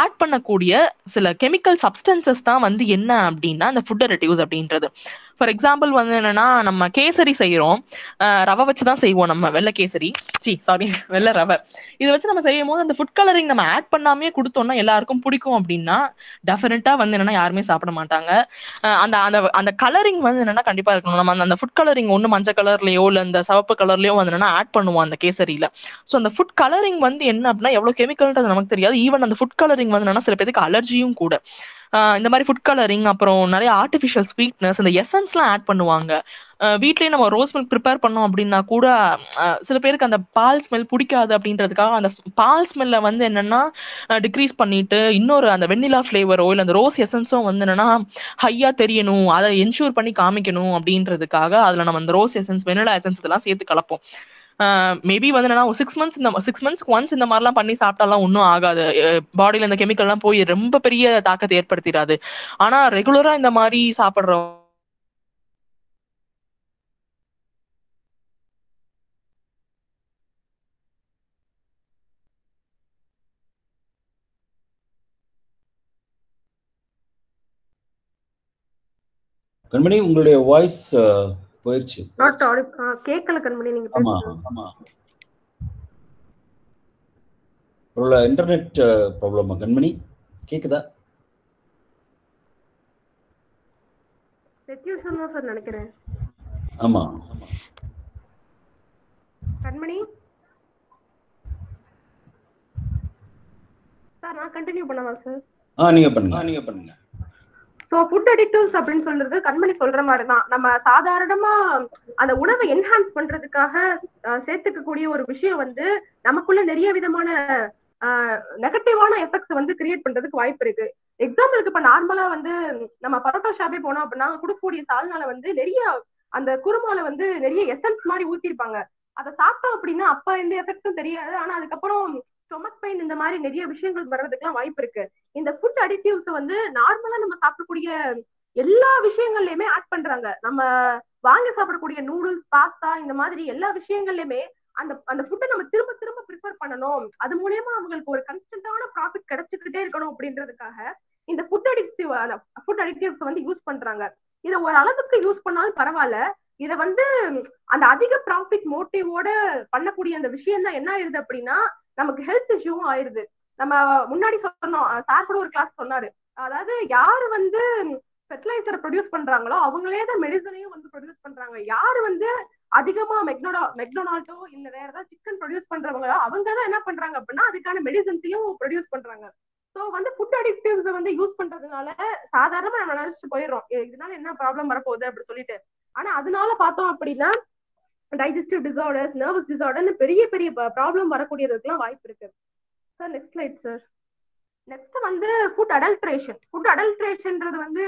ஆட் பண்ணக்கூடிய சில கெமிக்கல் சப்ஸ்டன்சஸ் தான் வந்து என்ன அப்படின்னா அந்த ஃபுட் ரெடியூஸ் அப்படின்றது. ஃபார் எக்ஸாம்பிள் வந்து என்னன்னா நம்ம கேசரி செய்கிறோம் ரவை வச்சு தான் செய்வோம் நம்ம வெள்ளை கேசரி. சி சாரி வெள்ளை ரவை. இதை வச்சு நம்ம செய்யும் போது அந்த ஃபுட் கலரிங் நம்ம ஆட் பண்ணாமே கொடுத்தோம்னா எல்லாருக்கும் பிடிக்கும் அப்படின்னா டெஃபினட்டா வந்து என்னன்னா யாருமே சாப்பிட மாட்டாங்க. அந்த அந்த அந்த கலரிங் வந்து என்னன்னா கண்டிப்பா இருக்கணும். நம்ம அந்த- அந்த ஃபுட் கலரிங் ஒன்று மஞ்சள் கலர்லயோ இல்லை இந்த சிவப்பு கலர்லயோ வந்து என்னன்னா ஆட் பண்ணுவோம் அந்த கேசரியில. ஸோ அந்த ஃபுட் கலரிங் வந்து என்ன அப்படின்னா எவ்வளவு கெமிக்கல்ன்றது நமக்கு தெரியாது. ஈவன் அந்த ஃபுட் கலரிங் வந்து என்னன்னா சில பேருக்கு அலர்ஜியும் கூட. இந்த மாதிரி ஃபுட் கலரிங் அப்புறம் நிறைய ஆர்டிஃபிஷியல் ஸ்வீட்னஸ் இந்த எசன்ஸ்லாம் ஆட் பண்ணுவாங்க. வீட்லயே நம்ம ரோஸ் மில்க் ப்ரிப்பேர் பண்ணோம் அப்படின்னா கூட சில பேருக்கு அந்த பால் ஸ்மெல் பிடிக்காது அப்படின்றதுக்காக அந்த பால் ஸ்மெல்ல வந்து என்னன்னா டிக்ரீஸ் பண்ணிட்டு இன்னொரு அந்த வெண்ணிலா ஃப்ளேவரோ இல்லை அந்த ரோஸ் எசன்ஸும் வந்து என்னன்னா ஹையா தெரியணும். அதை என்ஷூர் பண்ணி காமிக்கணும் அப்படின்றதுக்காக அதுல நம்ம அந்த ரோஸ் எசன்ஸ் வெண்ணிலா எசன்ஸ் இதெல்லாம் சேர்த்து கலப்போம். மேபி வந்து என்னன்னா சிக்ஸ் மந்த்ஸ் இந்த சிக்ஸ் மந்த்ஸ்க்கு ஒன்ஸ் இந்த மாதிரிலாம் பண்ணி சாப்பிட்டாலாம் ஒன்றும் ஆகாது. பாடியில் இந்த கெமிக்கல்லாம் போய் ரொம்ப பெரிய தாக்கத்தை ஏற்படுத்திடாது. ஆனா ரெகுலரா இந்த மாதிரி சாப்பிட்றோம் கண்மணி உங்களுடைய வாய்ஸ் ஆடி கேட்கல கண்மணி நீங்க ஆமா ஆமா. ஒரு இன்டர்நெட் ப்ராப்ளமா கண்மணி கேக்குதா? செட்யூஷன் தான் சார் நினைக்கிறேன். ஆமா. கண்மணி? சார் நான் கண்டினியூ பண்ணவா சார் ஆ நீங்க பண்ணுங்க. நீங்க பண்ணுங்க. சோ ஃபுட் அடிக்டிவ்ஸ் அப்படின்னு சொல்றது கண்மணி சொல்ற மாதிரி தான் நம்ம சாதாரணமா அந்த உணவை என்ஹான்ஸ் பண்றதுக்காக சேர்த்துக்கக்கூடிய ஒரு விஷயம் வந்து நமக்குள்ள நிறைய விதமான நெகட்டிவான எஃபெக்ட்ஸ் வந்து கிரியேட் பண்றதுக்கு வாய்ப்பு இருக்கு. எக்ஸாம்பிளுக்கு இப்ப நார்மலா வந்து நம்ம பரோட்டா ஷாப்பே போனோம் அப்படின்னா கொடுக்கக்கூடிய சால்னால வந்து நிறைய அந்த குருமால வந்து நிறைய எசன்ஸ் மாதிரி ஊத்திருப்பாங்க. அதை சாப்பிட்டோம் அப்படின்னா அப்ப எந்த எஃபெக்ட்ஸும் தெரியாது. ஆனா அதுக்கப்புறம் ஸ்டொமக் பெயின் இந்த மாதிரி நிறைய விஷயங்கள் வர்றதுக்குலாம் வாய்ப்பு இருக்கு. இந்த ஃபுட் அடிக்டிவ்ஸ் வந்து நார்மலா நம்ம சாப்பிடக்கூடிய எல்லா விஷயங்கள்லயுமே ஆட் பண்றாங்க. நம்ம வாங்கி சாப்பிடக்கூடிய நூடுல்ஸ் பாஸ்தா இந்த மாதிரி எல்லா விஷயங்கள்லயுமே அந்த அந்த ஃபுட்டை நம்ம திரும்ப திரும்ப ப்ரிஃபர் பண்ணணும். அது மூலியமா அவங்களுக்கு ஒரு கன்ஸ்டன்டான ப்ராஃபிட் கிடைச்சிக்கிட்டே இருக்கணும் அப்படின்றதுக்காக இந்த ஃபுட் அடிக்டிவ் ஃபுட் அடிக்டிவ்ஸ் வந்து யூஸ் பண்றாங்க. இதை ஒரு அளவுக்கு யூஸ் பண்ணாலும் பரவாயில்ல. இதை வந்து அந்த அதிக ப்ராஃபிட் மோட்டிவோட பண்ணக்கூடிய அந்த விஷயம் தான் என்ன ஆயிருது அப்படின்னா நமக்கு ஹெல்த் இஷ்யூவும் ஆயிருது. நம்ம முன்னாடி சொன்னோம் சார் கூட ஒரு கிளாஸ் சொன்னாரு. அதாவது யாரு வந்து ஃபெர்டிலைசர் ப்ரொடியூஸ் பண்றாங்களோ அவங்களே தான் மெடிசனையும் வந்து ப்ரொடியூஸ் பண்றாங்க. யாரு வந்து அதிகமா மெக்னோடா மெக்டொனால்டோ இல்ல வேற ஏதாவது சிக்கன் ப்ரொடியூஸ் பண்றவங்களோ அவங்க தான் என்ன பண்றாங்க அப்படின்னா அதுக்கான மெடிசன்ஸையும் ப்ரொடியூஸ் பண்றாங்க. ஸோ வந்து ஃபுட் அடிக்டிவ்ஸ் வந்து யூஸ் பண்றதுனால சாதாரணமா நம்ம நினைச்சிட்டு போயிடுறோம். இதனால என்ன ப்ராப்ளம் வரப்போகுது அப்படின்னு சொல்லிட்டு. ஆனா அதனால பார்த்தோம் அப்படின்னா டைஜஸ்டிவ் டிசார்டர்ஸ் நர்வஸ் டிசார்டர்னு பெரிய பெரிய ப்ராப்ளம் வரக்கூடியதுக்கெல்லாம் வாய்ப்பு இருக்கு. Sir next slide sir next வந்து ஃபுட் அடல்ட்ரேஷன் ஃபுட் அடல்ட்ரேஷன்ன்றது வந்து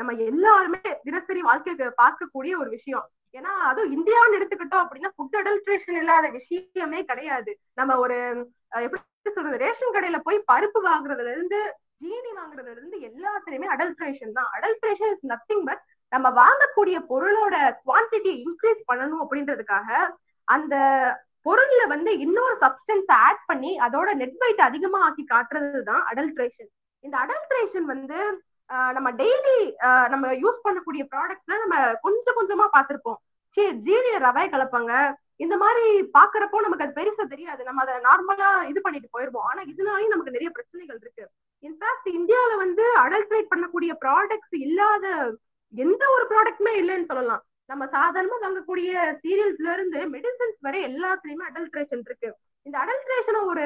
நம்ம எல்லாருமே தினசரி வாழ்க்கைக்கு பார்க்கக்கூடிய ஒரு விஷயம். ஏன்னா அதுவும் இந்தியான்னு எடுத்துக்கிட்டோம் அப்படின்னா ஃபுட் அடல்ட்ரேஷன் இல்லாத விஷயமே கிடையாது. நம்ம ஒரு எப்படி சொல்றது ரேஷன் கடையில போய் பருப்பு வாங்குறதுல இருந்து ஜீனி வாங்குறதுல இருந்து எல்லாத்துலயுமே அடல்ட்ரேஷன் தான். அடல்ட்ரேஷன் இஸ் நத்திங் பட் நம்ம வாங்கக்கூடிய பொருளோட குவான்டிட்டி இன்க்ரீஸ் பண்ணணும் அப்படின்றதுக்காக அந்த பொருள்ல வந்து இன்னொரு சப்ஸ்டன்ஸ் ஆட் பண்ணி அதோட நெட் வெயிட் அதிகமா ஆக்கி காட்டுறது தான் அடல்ட்ரேஷன் இந்த அடல்ட்ரேஷன் வந்து நம்ம டெய்லி நம்ம யூஸ் பண்ணக்கூடிய ப்ராடக்ட்ல நம்ம கொஞ்சம் கொஞ்சமா பார்த்திருப்போம். சரி ஜீனிய ரவை கலப்பாங்க. இந்த மாதிரி பாக்குறப்போ நமக்கு அது பெருசா தெரியாது. நம்ம அதை நார்மலா இது பண்ணிட்டு போயிருவோம். ஆனா இதனாலயும் நமக்கு நிறைய பிரச்சனைகள் இருக்கு. இன்ஃபேக்ட் இந்தியாவில வந்து அடல்ட்ரேட் பண்ணக்கூடிய ப்ராடக்ட்ஸ் இல்லாத எந்த ஒரு ப்ராடக்ட்டுமே இல்லைன்னு சொல்லலாம். நம்ம சாதாரணமா வாங்கக்கூடிய சீரியல்ஸ்ல இருந்து மெடிசன்ஸ் வரை எல்லாத்துலயுமே அடல்ட்ரேஷன் இருக்கு. இந்த அடல்ட்ரேஷனை ஒரு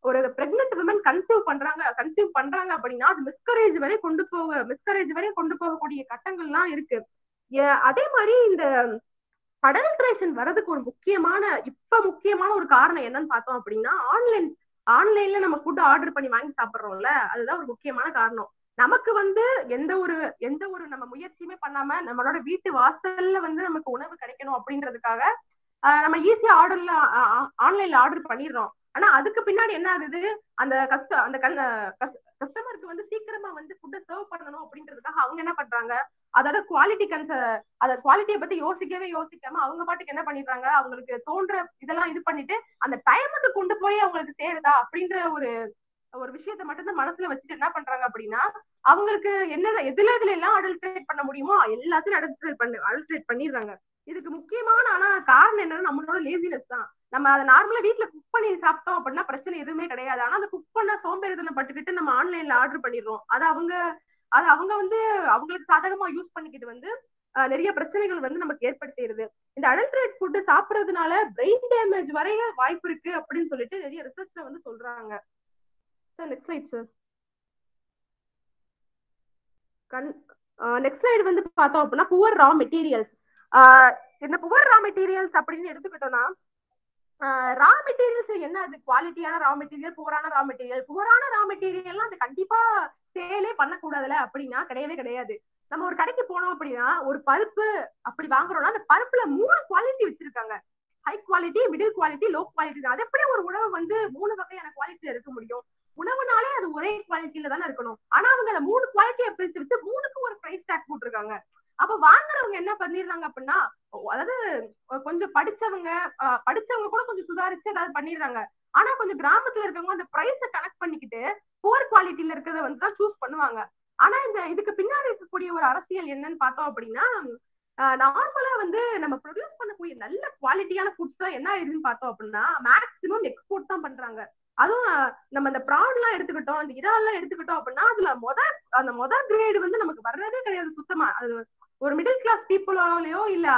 ஒரு பிரெக்னென்ட் விமன் கன்சீவ் பண்றாங்க கன்சீவ் பண்றாங்க அப்படின்னா அது மிஸ்கரேஜ் வரை கொண்டு போக மிஸ்கரேஜ் வரை கொண்டு போகக்கூடிய கட்டங்கள்லாம் இருக்கு. ஏ- அதே மாதிரி இந்த அடல்ட்ரேஷன் வர்றதுக்கு ஒரு முக்கியமான இப்ப முக்கியமான ஒரு காரணம் என்னன்னு பார்த்தோம் அப்படின்னா ஆன்லைன் ஆன்லைன்ல நம்ம ஃபுட் ஆர்டர் பண்ணி வாங்கி சாப்பிடுறோம்ல அதுதான் ஒரு முக்கியமான காரணம். நமக்கு வந்து எந்த ஒரு எந்த ஒரு நம்ம முயற்சியுமே பண்ணாம நம்மளோட வீட்டு வாசல்ல வந்து நமக்கு உணவு கிடைக்கணும் அப்படின்றதுக்காக ஆஹ் நம்ம ஈஸியா ஆர்டர்ல ஆன்லைன்ல ஆர்டர் பண்ணிடுறோம். ஆனா அதுக்கு பின்னாடி என்ன ஆகுது? அந்த கஸ்ட அந்த கஸ்டமருக்கு வந்து சீக்கிரமா வந்து ஃபுட்டை சர்வ் பண்ணணும் அப்படின்றதுக்காக அவங்க என்ன பண்றாங்க? அதோட குவாலிட்டி கன்ச அத குவாலிட்டியை பத்தி யோசிக்கவே யோசிக்காம அவங்க பாட்டுக்கு என்ன பண்ணிடுறாங்க? அவங்களுக்கு தோன்ற இதெல்லாம் இது பண்ணிட்டு அந்த டைமுக்கு கொண்டு போய் அவங்களுக்கு சேருதா அப்படின்ற ஒரு ஒரு விஷயத்த மட்டும்தான் மனசுல வச்சுட்டு என்ன பண்றாங்க அப்படின்னா அவங்களுக்கு என்னென்ன எதுல எதுல எல்லாம் அடல்ட்ரேட் பண்ண முடியுமோ எல்லாத்தையும் அடல்ட்ரேட் பண்ணு அடல்ட்ரேட் பண்ணிடுறாங்க. இதுக்கு முக்கியமான ஆனா காரணம் என்னன்னா நம்மளோட லேசினஸ் தான். நம்ம அதை நார்மலா வீட்ல குக் பண்ணி சாப்பிட்டோம் அப்படின்னா பிரச்சனை எதுவுமே கிடையாது. ஆனா அந்த குக் பண்ண சோம்பேறித்தனம் பட்டுக்கிட்டு நம்ம ஆன்லைன்ல ஆர்டர் பண்ணிடுறோம். அது அவங்க அது அவங்க வந்து அவங்களுக்கு சாதகமா யூஸ் பண்ணிக்கிட்டு வந்து நிறைய பிரச்சனைகள் வந்து நமக்கு ஏற்படுத்திடுது. இந்த அடல்ட்ரேட் ஃபுட் சாப்பிடுறதுனால பிரெயின் டேமேஜ் வரைய வாய்ப்பு இருக்கு அப்படின்னு சொல்லிட்டு நிறைய ரிசர்ச்ல வந்து சொல்றாங்க. Sir next slide sir next slide வந்து பார்த்தோம் அப்படின்னா புவர் ரா மெட்டீரியல்ஸ் இந்த புவர் ரா மெட்டீரியல்ஸ் அப்படின்னு எடுத்துக்கிட்டோம்னா ரா மெட்டீரியல்ஸ் என்ன அது குவாலிட்டியான ரா மெட்டீரியல் புவரான ரா மெட்டீரியல் புவரான ரா மெட்டீரியல்லாம் அது கண்டிப்பா சேலே பண்ணக்கூடாதுல அப்படின்னா கிடையவே கிடையாது. நம்ம ஒரு கடைக்கு போனோம் அப்படின்னா ஒரு பருப்பு அப்படி வாங்குறோம்னா அந்த பருப்புல மூணு குவாலிட்டி வச்சிருக்காங்க. High quality middle quality low quality அது எப்படி ஒரு உணவு வந்து மூணு வகையான குவாலிட்டியில இருக்க முடியும்? உணவுனாலே அது ஒரே குவாலிட்டியில தானே இருக்கணும். ஆனா அவங்க அந்த மூணு குவாலிட்டியை பிரித்து விட்டு மூணுக்கும் ஒரு பிரைஸ் டேக் போட்டிருக்காங்க. அப்ப வாங்குறவங்க என்ன பண்ணிடுறாங்க அப்படின்னா அதாவது கொஞ்சம் படிச்சவங்க படிச்சவங்க கூட கொஞ்சம் சுதாரிச்சு ஏதாவது பண்ணிடுறாங்க. ஆனா கொஞ்சம் கிராமத்துல இருக்கவங்க அந்த பிரைஸ கனெக்ட் பண்ணிக்கிட்டு புவர் குவாலிட்டியில இருக்கிறத வந்து தான் சூஸ் பண்ணுவாங்க. ஆனா இந்த இதுக்கு பின்னாடி இருக்கக்கூடிய ஒரு அரசியல் என்னன்னு பார்த்தோம் அப்படின்னா நார்மலா வந்து நம்ம ப்ரொடியூஸ் பண்ணக்கூடிய நல்ல குவாலிட்டியான ஃபுட்ஸ் தான் என்ன ஆயிருதுன்னு பார்த்தோம் அப்படின்னா மேக்ஸிமம் எக்ஸ்போர்ட் தான் பண்றாங்க. அதுவும் நம்ம இந்த ப்ராட் எல்லாம் எடுத்துக்கிட்டோம் இந்த இறால்லாம் எடுத்துக்கிட்டோம் அப்படின்னா அதுல மொத அந்த முத கிரேடு வந்து நமக்கு வர்றதே கிடையாது சுத்தமா. அது ஒரு மிடில் கிளாஸ் பீப்புளாலேயோ இல்ல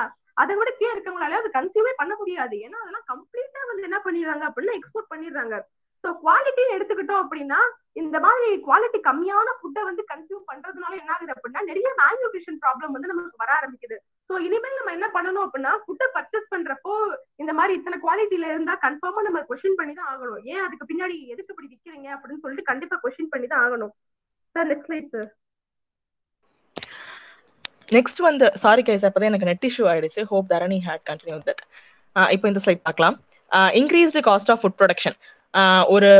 அதை விட கீழே இருக்கவங்களாலயோ அது கன்சியூமே பண்ண முடியாது. ஏன்னா அதெல்லாம் கம்ப்ளீட்டா வந்து என்ன பண்ணிடுறாங்க அப்படின்னா எக்ஸ்போர்ட் பண்ணிடுறாங்க. ஸோ குவாலிட்டின்னு எடுத்துக்கிட்டோம் அப்படின்னா இந்த மாதிரி குவாலிட்டி கம்மியான ஃபுட்டை வந்து கன்சியூம் பண்றதுனால என்ன ஆகுது அப்படின்னா நிறைய மேல்நியூட்ரிஷன் ப்ராப்ளம் வந்து நமக்கு வர ஆரம்பிக்குது. ஸோ இனிமேல் நம்ம என்ன பண்ணணும் அப்படின்னா ஃபுட்டை பர்ச்சேஸ் பண்றப்போ இந்த மாதிரி இத்தனை குவாலிட்டியில இருந்தா கன்ஃபார்மா நம்ம கொஸ்டின் பண்ணி தான் ஆகணும். ஏன் அதுக்கு பின்னாடி எதுக்கு இப்படி விற்கிறீங்க அப்படின்னு சொல்லிட்டு கண்டிப்பா கொஸ்டின் பண்ணி தான் ஆகணும். Sir next slide sir next வந்து சாரி கைஸ் அப்பதான் எனக்கு நெட் இஷ்யூ ஆயிடுச்சு. Hope Dharani had continue that இப்போ இந்த ஸ்லைட் பார்க்கலாம். Increased cost of food production ஒரு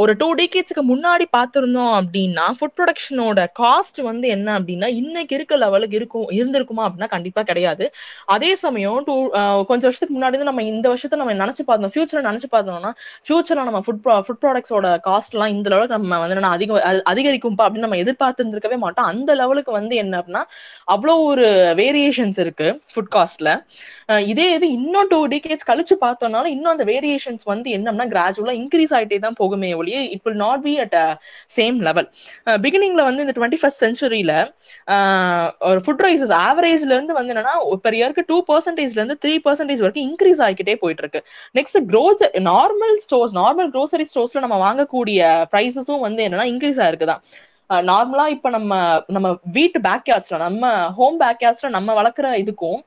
ஒரு டூ டிகேட்ஸ்க்கு முன்னாடி பார்த்துருந்தோம் அப்படின்னா ஃபுட் ப்ரொடக்ஷனோட காஸ்ட் வந்து என்ன அப்படின்னா இன்னைக்கு இருக்க லெவலுக்கு இருக்கும் இருந்திருக்குமா அப்படின்னா கண்டிப்பா கிடையாது. அதே சமயம் டூ கொஞ்சம் வருஷத்துக்கு முன்னாடி நம்ம இந்த வருஷத்தை நம்ம நினைச்சு பார்த்தோம். ஃபியூச்சரை நினைச்சு பார்த்தோம்னா ஃபியூச்சர்ல நம்ம ஃபுட் ஃபுட் ப்ராடக்ட்ஸோட காஸ்ட் எல்லாம் இந்த லெவலுக்கு நம்ம வந்து என்ன அதிக அதிகரிக்கும்பா அப்படின்னு நம்ம எதிர்பார்த்துருக்கவே மாட்டோம். அந்த லெவலுக்கு வந்து என்ன அப்படின்னா அவ்வளோ ஒரு வேரியேஷன்ஸ் இருக்கு ஃபுட் காஸ்ட்ல இதே இது இன்னும் டூ டிகேட்ஸ் கழிச்சு பார்த்தோம்னாலும் இன்னும் அந்த வேரியேஷன்ஸ் வந்து என்னன்னா கிராஜுவலா இன்க்ரீஸ் ஆகிட்டே தான் போகுமே ஒழிய it will not be at a same level பிகினிங்ல வந்து இந்த டுவெண்ட்டி ஃபஸ்ட் சென்ச்சுரியில ஒரு ஃபுட் ரைசஸ் ஆவரேஜ்ல இருந்து வந்து என்னன்னா பெர் இயருக்கு டூ பர்சன்டேஜ்ல இருந்து த்ரீ பர்சன்டேஜ் வரைக்கும் இன்க்ரீஸ் ஆகிக்கிட்டே போயிட்டு இருக்கு next cross normal stores normal grocery ஸ்டோர்ஸ்ல நம்ம வாங்கக்கூடிய ப்ரைஸஸும் வந்து என்னன்னா இன்க்ரீஸ் ஆயிருக்குதான் நார்மலா இப்ப நம்ம நம்ம வீட்டு பேக் யார்ட்ஸ்ல நம்ம ஹோம் பேக் யார்ட்ஸ்ல நம்ம வளர்க்குற இதுக்கும்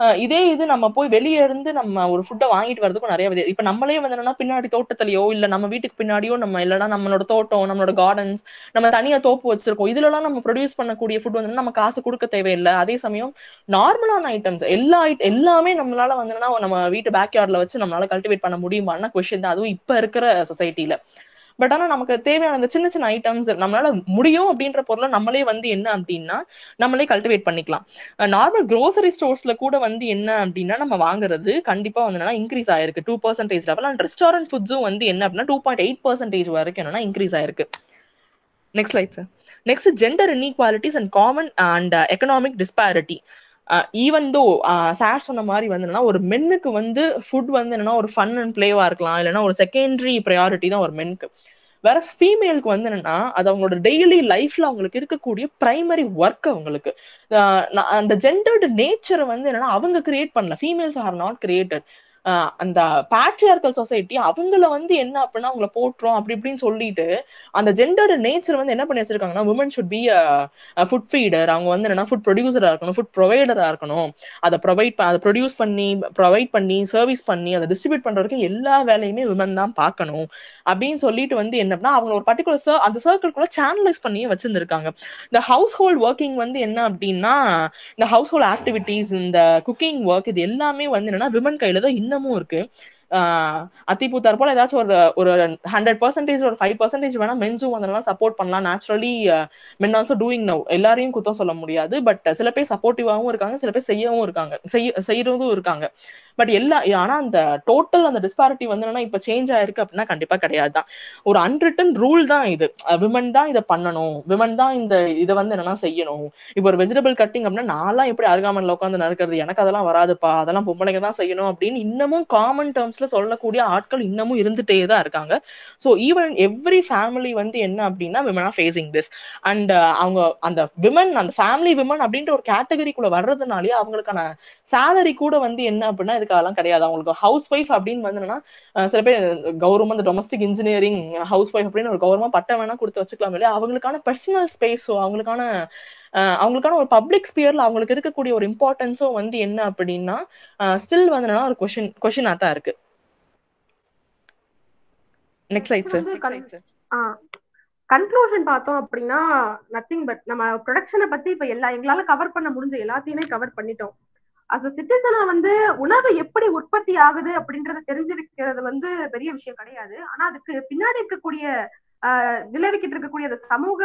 இதே இது நம்ம போய் வெளியே இருந்து நம்ம ஒரு ஃபுட்டை வாங்கிட்டு வரதுக்கும் நிறைய வித நம்மளே வந்து என்னன்னா பின்னாடி தோட்டத்துலையோ இல்லை நம்ம வீட்டுக்கு பின்னாடியோ நம்ம இல்லைன்னா நம்மளோட தோட்டம் நம்மளோட கார்டன்ஸ் நம்ம தனியாக தோப்பு வச்சிருக்கோம். இதுலலாம் நம்ம ப்ரொடியூஸ் பண்ணக்கூடிய ஃபுட் வந்து நம்ம காசு கொடுக்க தேவையில்லை. அதே சமயம் நார்மலான ஐட்டம்ஸ் எல்லா ஐட் எல்லாமே நம்மளால வந்து நம்ம வீட்டு பேக்யார்டில் வச்சு நம்மளால கல்டிவேட் பண்ண முடியுமான்னா கொஷின் தான். அதுவும் இப்போ இருக்கிற சொசைட்டில பட் ஆனா நமக்கு தேவையான அந்த சின்ன சின்ன ஐட்டம்ஸ் நம்மளால முடியும் அப்படின்ற பொருளை நம்மளே வந்து என்ன அப்படின்னா நம்மளே கல்டிவேட் பண்ணிக்கலாம். நார்மல் க்ரோசரி ஸ்டோர்ஸ்ல கூட வந்து என்ன அப்படின்னா நம்ம வாங்குறது கண்டிப்பா வந்து என்னன்னா இன்க்ரீஸ் ஆயிருக்கு. Two percentage level and restaurant ஃபுட்ஸும் வந்து என்ன அப்படின்னா டூ பாயிண்ட் எயிட் பர்சன்டேஜ் வரைக்கும் என்னன்னா இன்க்ரீஸ் ஆயிருக்கு. Next slide sir next gender inequalities and common and economic disparity even though sir சொன்ன மாதிரி வந்து என்னன்னா ஒரு மென்னுக்கு வந்து ஃபுட் வந்து என்னன்னா ஒரு ஃபன் அண்ட் பிளேவா இருக்கலாம். இல்லைன்னா ஒரு செகண்டரி ப்ரையாரிட்டி தான் ஒரு மென்க்கு வேற ஃபீமேலுக்கு வந்து என்னன்னா அது அவங்களோட டெய்லி லைஃப்ல அவங்களுக்கு இருக்கக்கூடிய பிரைமரி ஒர்க் அவங்களுக்கு. அந்த ஜெண்டர்டு நேச்சரை வந்து என்னன்னா அவங்க கிரியேட் பண்ணல. ஃபீமேல்ஸ் ஆர் நாட் கிரியேட்டட் அந்த பேட்ரியார்கல் சொசைட்டி அவங்கள வந்து என்ன அப்படின்னா அவங்கள போட்டுரும் அப்படி இப்படின்னு சொல்லிட்டு அந்த ஜெண்டர்டு நேச்சர் வந்து என்ன பண்ணி வச்சிருக்காங்கன்னா woman should be food feeder அவங்க வந்து என்னன்னா ஃபுட் ப்ரொடியூசரா இருக்கணும் ஃபுட் ப்ரொவைடரா இருக்கணும். அதை ப்ரொவைட் அதை ப்ரொடியூஸ் பண்ணி ப்ரொவைட் பண்ணி சர்வீஸ் பண்ணி அதை டிஸ்ட்ரிபியூட் பண்ற வரைக்கும் எல்லா வேலையுமே விமன் தான் பார்க்கணும். அப்படின்னு சொல்லிட்டு வந்து என்ன அப்படின்னா அவங்க ஒரு பர்டிகுலர் சர் அந்த சர்க்கிள்குள்ள சேனலைஸ் பண்ணியே வச்சிருந்திருக்காங்க. இந்த ஹவுஸ் ஹோல்ட் ஒர்க்கிங் வந்து என்ன அப்படின்னா இந்த ஹவுஸ் ஹோல்ட் ஆக்டிவிட்டீஸ் இந்த குக்கிங் ஒர்க் இது எல்லாமே வந்து என்னன்னா விமன் கையில தான் இன்னமும் இருக்கு. அத்திப்பூத்தார் போல ஏதாச்சும் ஒரு ஒரு ஹண்ட்ரட் பர்சன்டேஜ் ஒரு ஃபைவ் பர்சன்டேஜ் வேணா மென்ஸும் வந்தெல்லாம் சப்போர்ட் பண்ணலாம். Naturally men also doing now எல்லாரையும் குத்தம் சொல்ல முடியாது. பட் சில பேர் சப்போர்ட்டிவாகவும் இருக்காங்க சில பேர் செய்யவும் இருக்காங்க. செய்ய செய்யறதும் இருக்காங்க. பட் எல்லா ஆனா அந்த டோட்டல் அந்த டிஸ்பாரிட்டி வந்து என்னன்னா இப்ப சேஞ்ச் ஆயிருக்கு அப்படின்னா கண்டிப்பா கிடையாது தான். ஒரு அன்ரிட்டன் ரூல் தான் இது. விமன் தான் இதை பண்ணணும். விமன் தான் இந்த இதை வந்து என்னன்னா செய்யணும். இப்போ ஒரு வெஜிடபிள் கட்டிங் அப்படின்னா நான்லாம் எப்படி அருகாமன்ல உட்காந்து நறுக்கிறது? எனக்கு அதெல்லாம் வராதுப்பா. அதெல்லாம் பொம்பளைங்க தான் செய்யணும் அப்படின்னு இன்னமும் காமன் டேர்ம்ஸ்ல சொல்லக்கூடிய ஆட்கள் இன்னமும் இருந்துட்டே தான் இருக்காங்க. ஸோ ஈவன் எவ்ரி ஃபேமிலி வந்து என்ன அப்படின்னா women are facing this and அவங்க அந்த விமன் அந்த ஃபேமிலி விமன் அப்படின்ற ஒரு கேட்டகரிக்குள்ள வர்றதுனாலே அவங்களுக்கான சேலரி கூட வந்து என்ன அப்படின்னா இதுக்காகலாம் அதெல்லாம் கிடையாது. அவங்களுக்கு ஹவுஸ் ஒய்ஃப் அப்படின்னு வந்து சில பேர் கௌரவம் அந்த டொமஸ்டிக் இன்ஜினியரிங் ஹவுஸ் ஒய்ஃப் அப்படின்னு ஒரு கௌரவமா பட்டம் வேணா கொடுத்து வச்சுக்கலாம் இல்லையா? அவங்களுக்கான பர்சனல் ஸ்பேஸோ அவங்களுக்கான அவங்களுக்கான ஒரு பப்ளிக் ஸ்பியர்ல அவங்களுக்கு இருக்கக்கூடிய ஒரு இம்பார்ட்டன்ஸும் வந்து என்ன அப்படின்னா ஸ்டில் வந்து ஒரு கொஷின் கொஷினா தான் இருக்கு. நெக்ஸ்ட் கன்க்ளூஷன் பார்த்தோம் அப்படின்னா நத்திங் பட் நம்ம ப்ரொடக்ஷனை பத்தி இப்ப எல்லா எங்களால கவர் பண்ண முடிஞ்ச எல்லாத்தையுமே கவர் பண்ணிட்டோம். அஸ் சிட்டிசனா வந்து உணவு எப்படி உற்பத்தி ஆகுது அப்படின்றத தெரிஞ்சு வைக்கிறது வந்து பெரிய விஷயம் கிடையாது. ஆனா அதுக்கு பின்னாடி இருக்கக்கூடிய விளைவிக்கிட்டு இருக்கக்கூடிய அந்த சமூக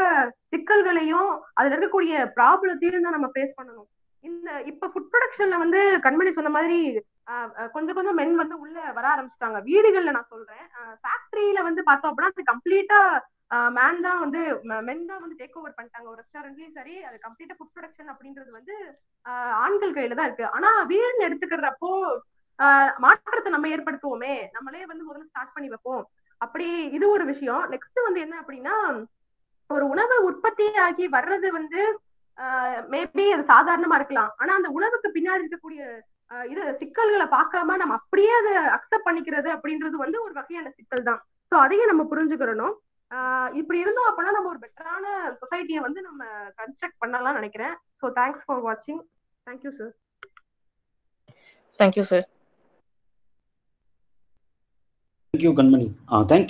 சிக்கல்களையும் அதுல இருக்கக்கூடிய ப்ராப்ளத்தையும் தான் நம்ம ஃபேஸ் பண்ணணும். இந்த இப்ப ஃபுட் ப்ரொடக்ஷன்ல வந்து கண்மணி சொன்ன மாதிரி கொஞ்சம் கொஞ்சம் மென் வந்து உள்ள வர ஆரம்பிச்சிட்டாங்க. வீடுகள்ல நான் சொல்றேன். ஃபேக்டரியில வந்து பார்த்தோம் அப்படின்னா அது கம்ப்ளீட்டா மேன் தான் வந்து மென் தான் வந்து டேக் ஓவர் பண்ணிட்டாங்க. ஒரு ரெஸ்டாரண்ட்லயும் சரி அது கம்ப்ளீட்டா ஃபுட் ப்ரொடக்ஷன் அப்படின்றது வந்து ஆண்கள் கையில தான் இருக்கு. ஆனா வீடுன்னு எடுத்துக்கிறப்போ மாற்றத்தை நம்ம ஏற்படுத்துவோமே. நம்மளே வந்து முதல்ல ஸ்டார்ட் பண்ணி வைப்போம். அப்படி இது ஒரு விஷயம். நெக்ஸ்ட் வந்து என்ன அப்படின்னா ஒரு உணவு உற்பத்தி ஆகி வர்றது வந்து மேபி அது சாதாரணமா இருக்கலாம். ஆனா அந்த உணவுக்கு பின்னாடி இருக்கக்கூடிய இது சிக்கல்களை பார்க்காம நம்ம அப்படியே அதை அக்செப்ட் பண்ணிக்கிறது அப்படின்றது வந்து ஒரு வகையான சிக்கல் தான் ஸோ அதையும் நம்ம புரிஞ்சுக்கிறணும். இப்படி இருந்தோம் அப்படின்னா நம்ம ஒரு பெட்டரான சொசைட்டியை வந்து நம்ம கன்ஸ்ட்ரக்ட் பண்ணலாம் நினைக்கிறேன். ஸோ தேங்க்ஸ் ஃபார் வாட்சிங் thank you sir thank you sir thank you Kanmani. Ah thank